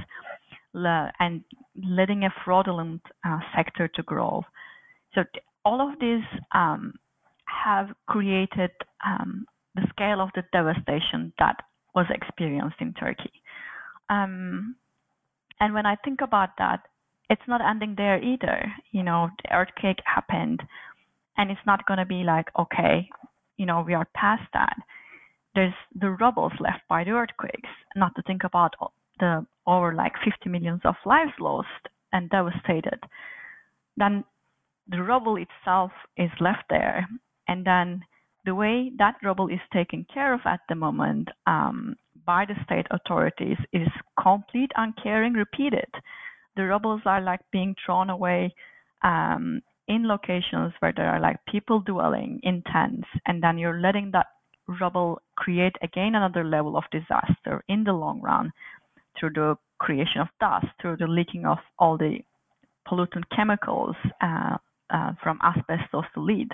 C: and letting a fraudulent uh, sector to grow. So all of these um, have created um, the scale of the devastation that was experienced in Turkey. Um, and when I think about that, it's not ending there either. You know, the earthquake happened, and it's not going to be like, okay, you know, we are past that. There's the rubbles left by the earthquakes, not to think about the over like 50 millions of lives lost and devastated. Then the rubble itself is left there, and then the way that rubble is taken care of at the moment um, by the state authorities is complete uncaring repeated. The rubbles are like being thrown away um, in locations where there are like people dwelling in tents, and then you're letting that rubble create again another level of disaster in the long run through the creation of dust, through the leaking of all the pollutant chemicals uh, uh, from asbestos to lead.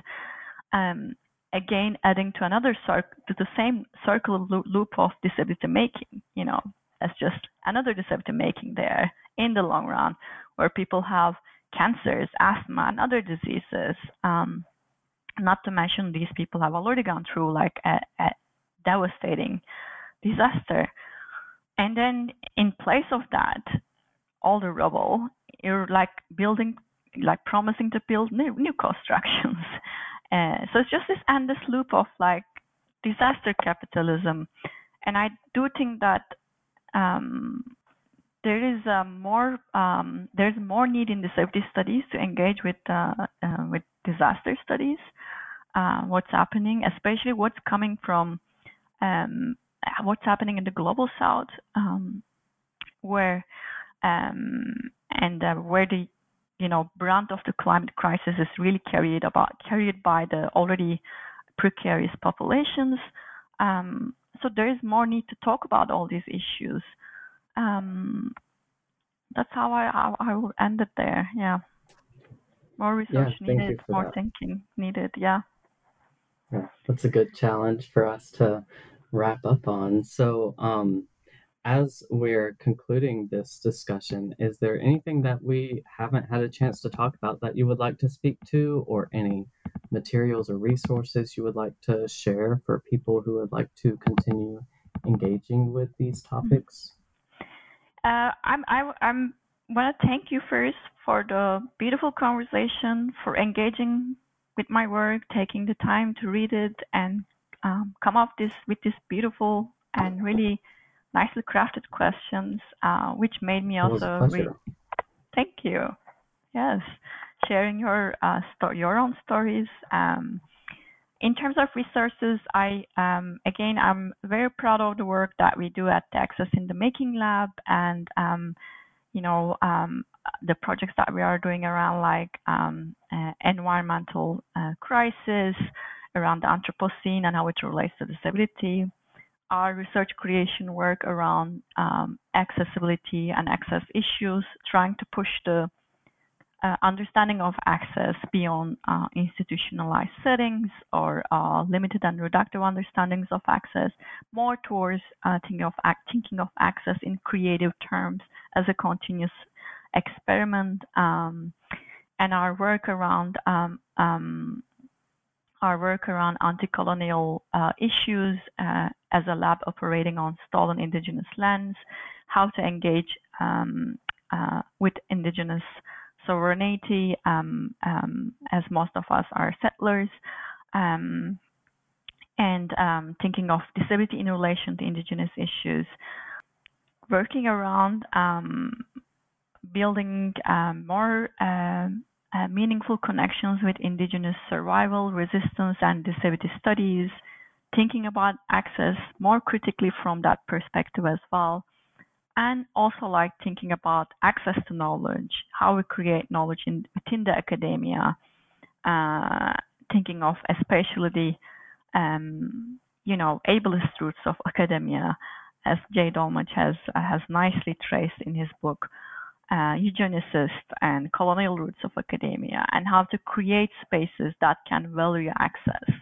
C: Um, again adding to another circle to the same circular loop of disability making you know that's just another disability making there in the long run where people have cancers asthma and other diseases. Um, not to mention these people have already gone through like a, a devastating disaster. And then in place of that all the rubble you're like building like promising to build new, new constructions uh, so it's just this endless loop of like disaster capitalism, and I do think that um, there is more um, there's more need in the safety studies to engage with uh, uh, with disaster studies, uh, what's happening, especially what's coming from um, what's happening in the global south, um, where um, and uh, where the you know, brunt of the climate crisis is really carried about carried by the already precarious populations. Um, so there is more need to talk about all these issues. um, that's how I, I, I will end it there. Yeah. More research
B: yeah,
C: needed, more
B: that.
C: thinking needed. Yeah.
B: Yeah, that's a good challenge for us to wrap up on. So, um, as we're concluding this discussion, is there anything that we haven't had a chance to talk about that you would like to speak to, or any materials or resources you would like to share for people who would like to continue engaging with these topics?
C: Uh, I'm I, I'm want to thank you first for the beautiful conversation, for engaging with my work, taking the time to read it, and um, come up this with this beautiful and really nicely crafted questions, uh, which made me also
B: read.
C: Thank you. Yes, sharing your uh, sto- your own stories. Um, in terms of resources, I um, again I'm very proud of the work that we do at Access in the Making Lab, and um, you know um, the projects that we are doing around like um, uh, environmental uh, crisis, around the Anthropocene and how it relates to disability. Our research creation work around um, accessibility and access issues, trying to push the uh, understanding of access beyond uh, institutionalized settings or uh, limited and reductive understandings of access, more towards uh, thinking of thinking of access in creative terms as a continuous experiment, um, and our work around um, um, our work around anti-colonial uh, issues uh, as a lab operating on stolen indigenous lands, how to engage um, with indigenous sovereignty, um, um, as most of us are settlers, um, and um, thinking of disability in relation to indigenous issues, working around um, building more uh, meaningful connections with indigenous survival, resistance, and disability studies, thinking about access more critically from that perspective as well and also like thinking about access to knowledge, how we create knowledge in, within the academia, uh, thinking of especially the, um, you know, ableist roots of academia, as Jay Dolmage has uh, has nicely traced in his book, uh, eugenicist and colonial roots of academia, and how to create spaces that can value access.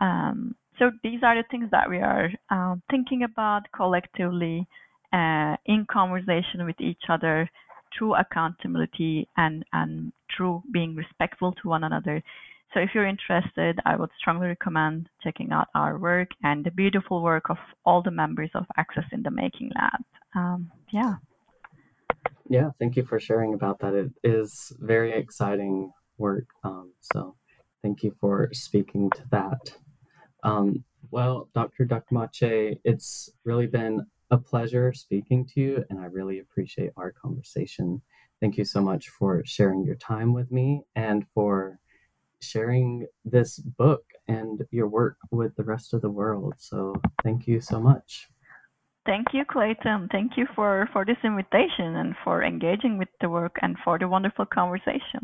C: Um, so these are the things that we are um, thinking about collectively uh, in conversation with each other through accountability and, and through being respectful to one another. So if you're interested, I would strongly recommend checking out our work and the beautiful work of all the members of Access in the Making Lab. Um, yeah.
B: Yeah, thank you for sharing about that. It is very exciting work. Um, so thank you for speaking to that. Um, well, Dr. Dokumaci, it's really been a pleasure speaking to you, and I really appreciate our conversation. Thank you so much for sharing your time with me and for sharing this book and your work with the rest of the world. So, thank you so much.
C: Thank you, Clayton. Thank you for, for this invitation and for engaging with the work and for the wonderful conversation.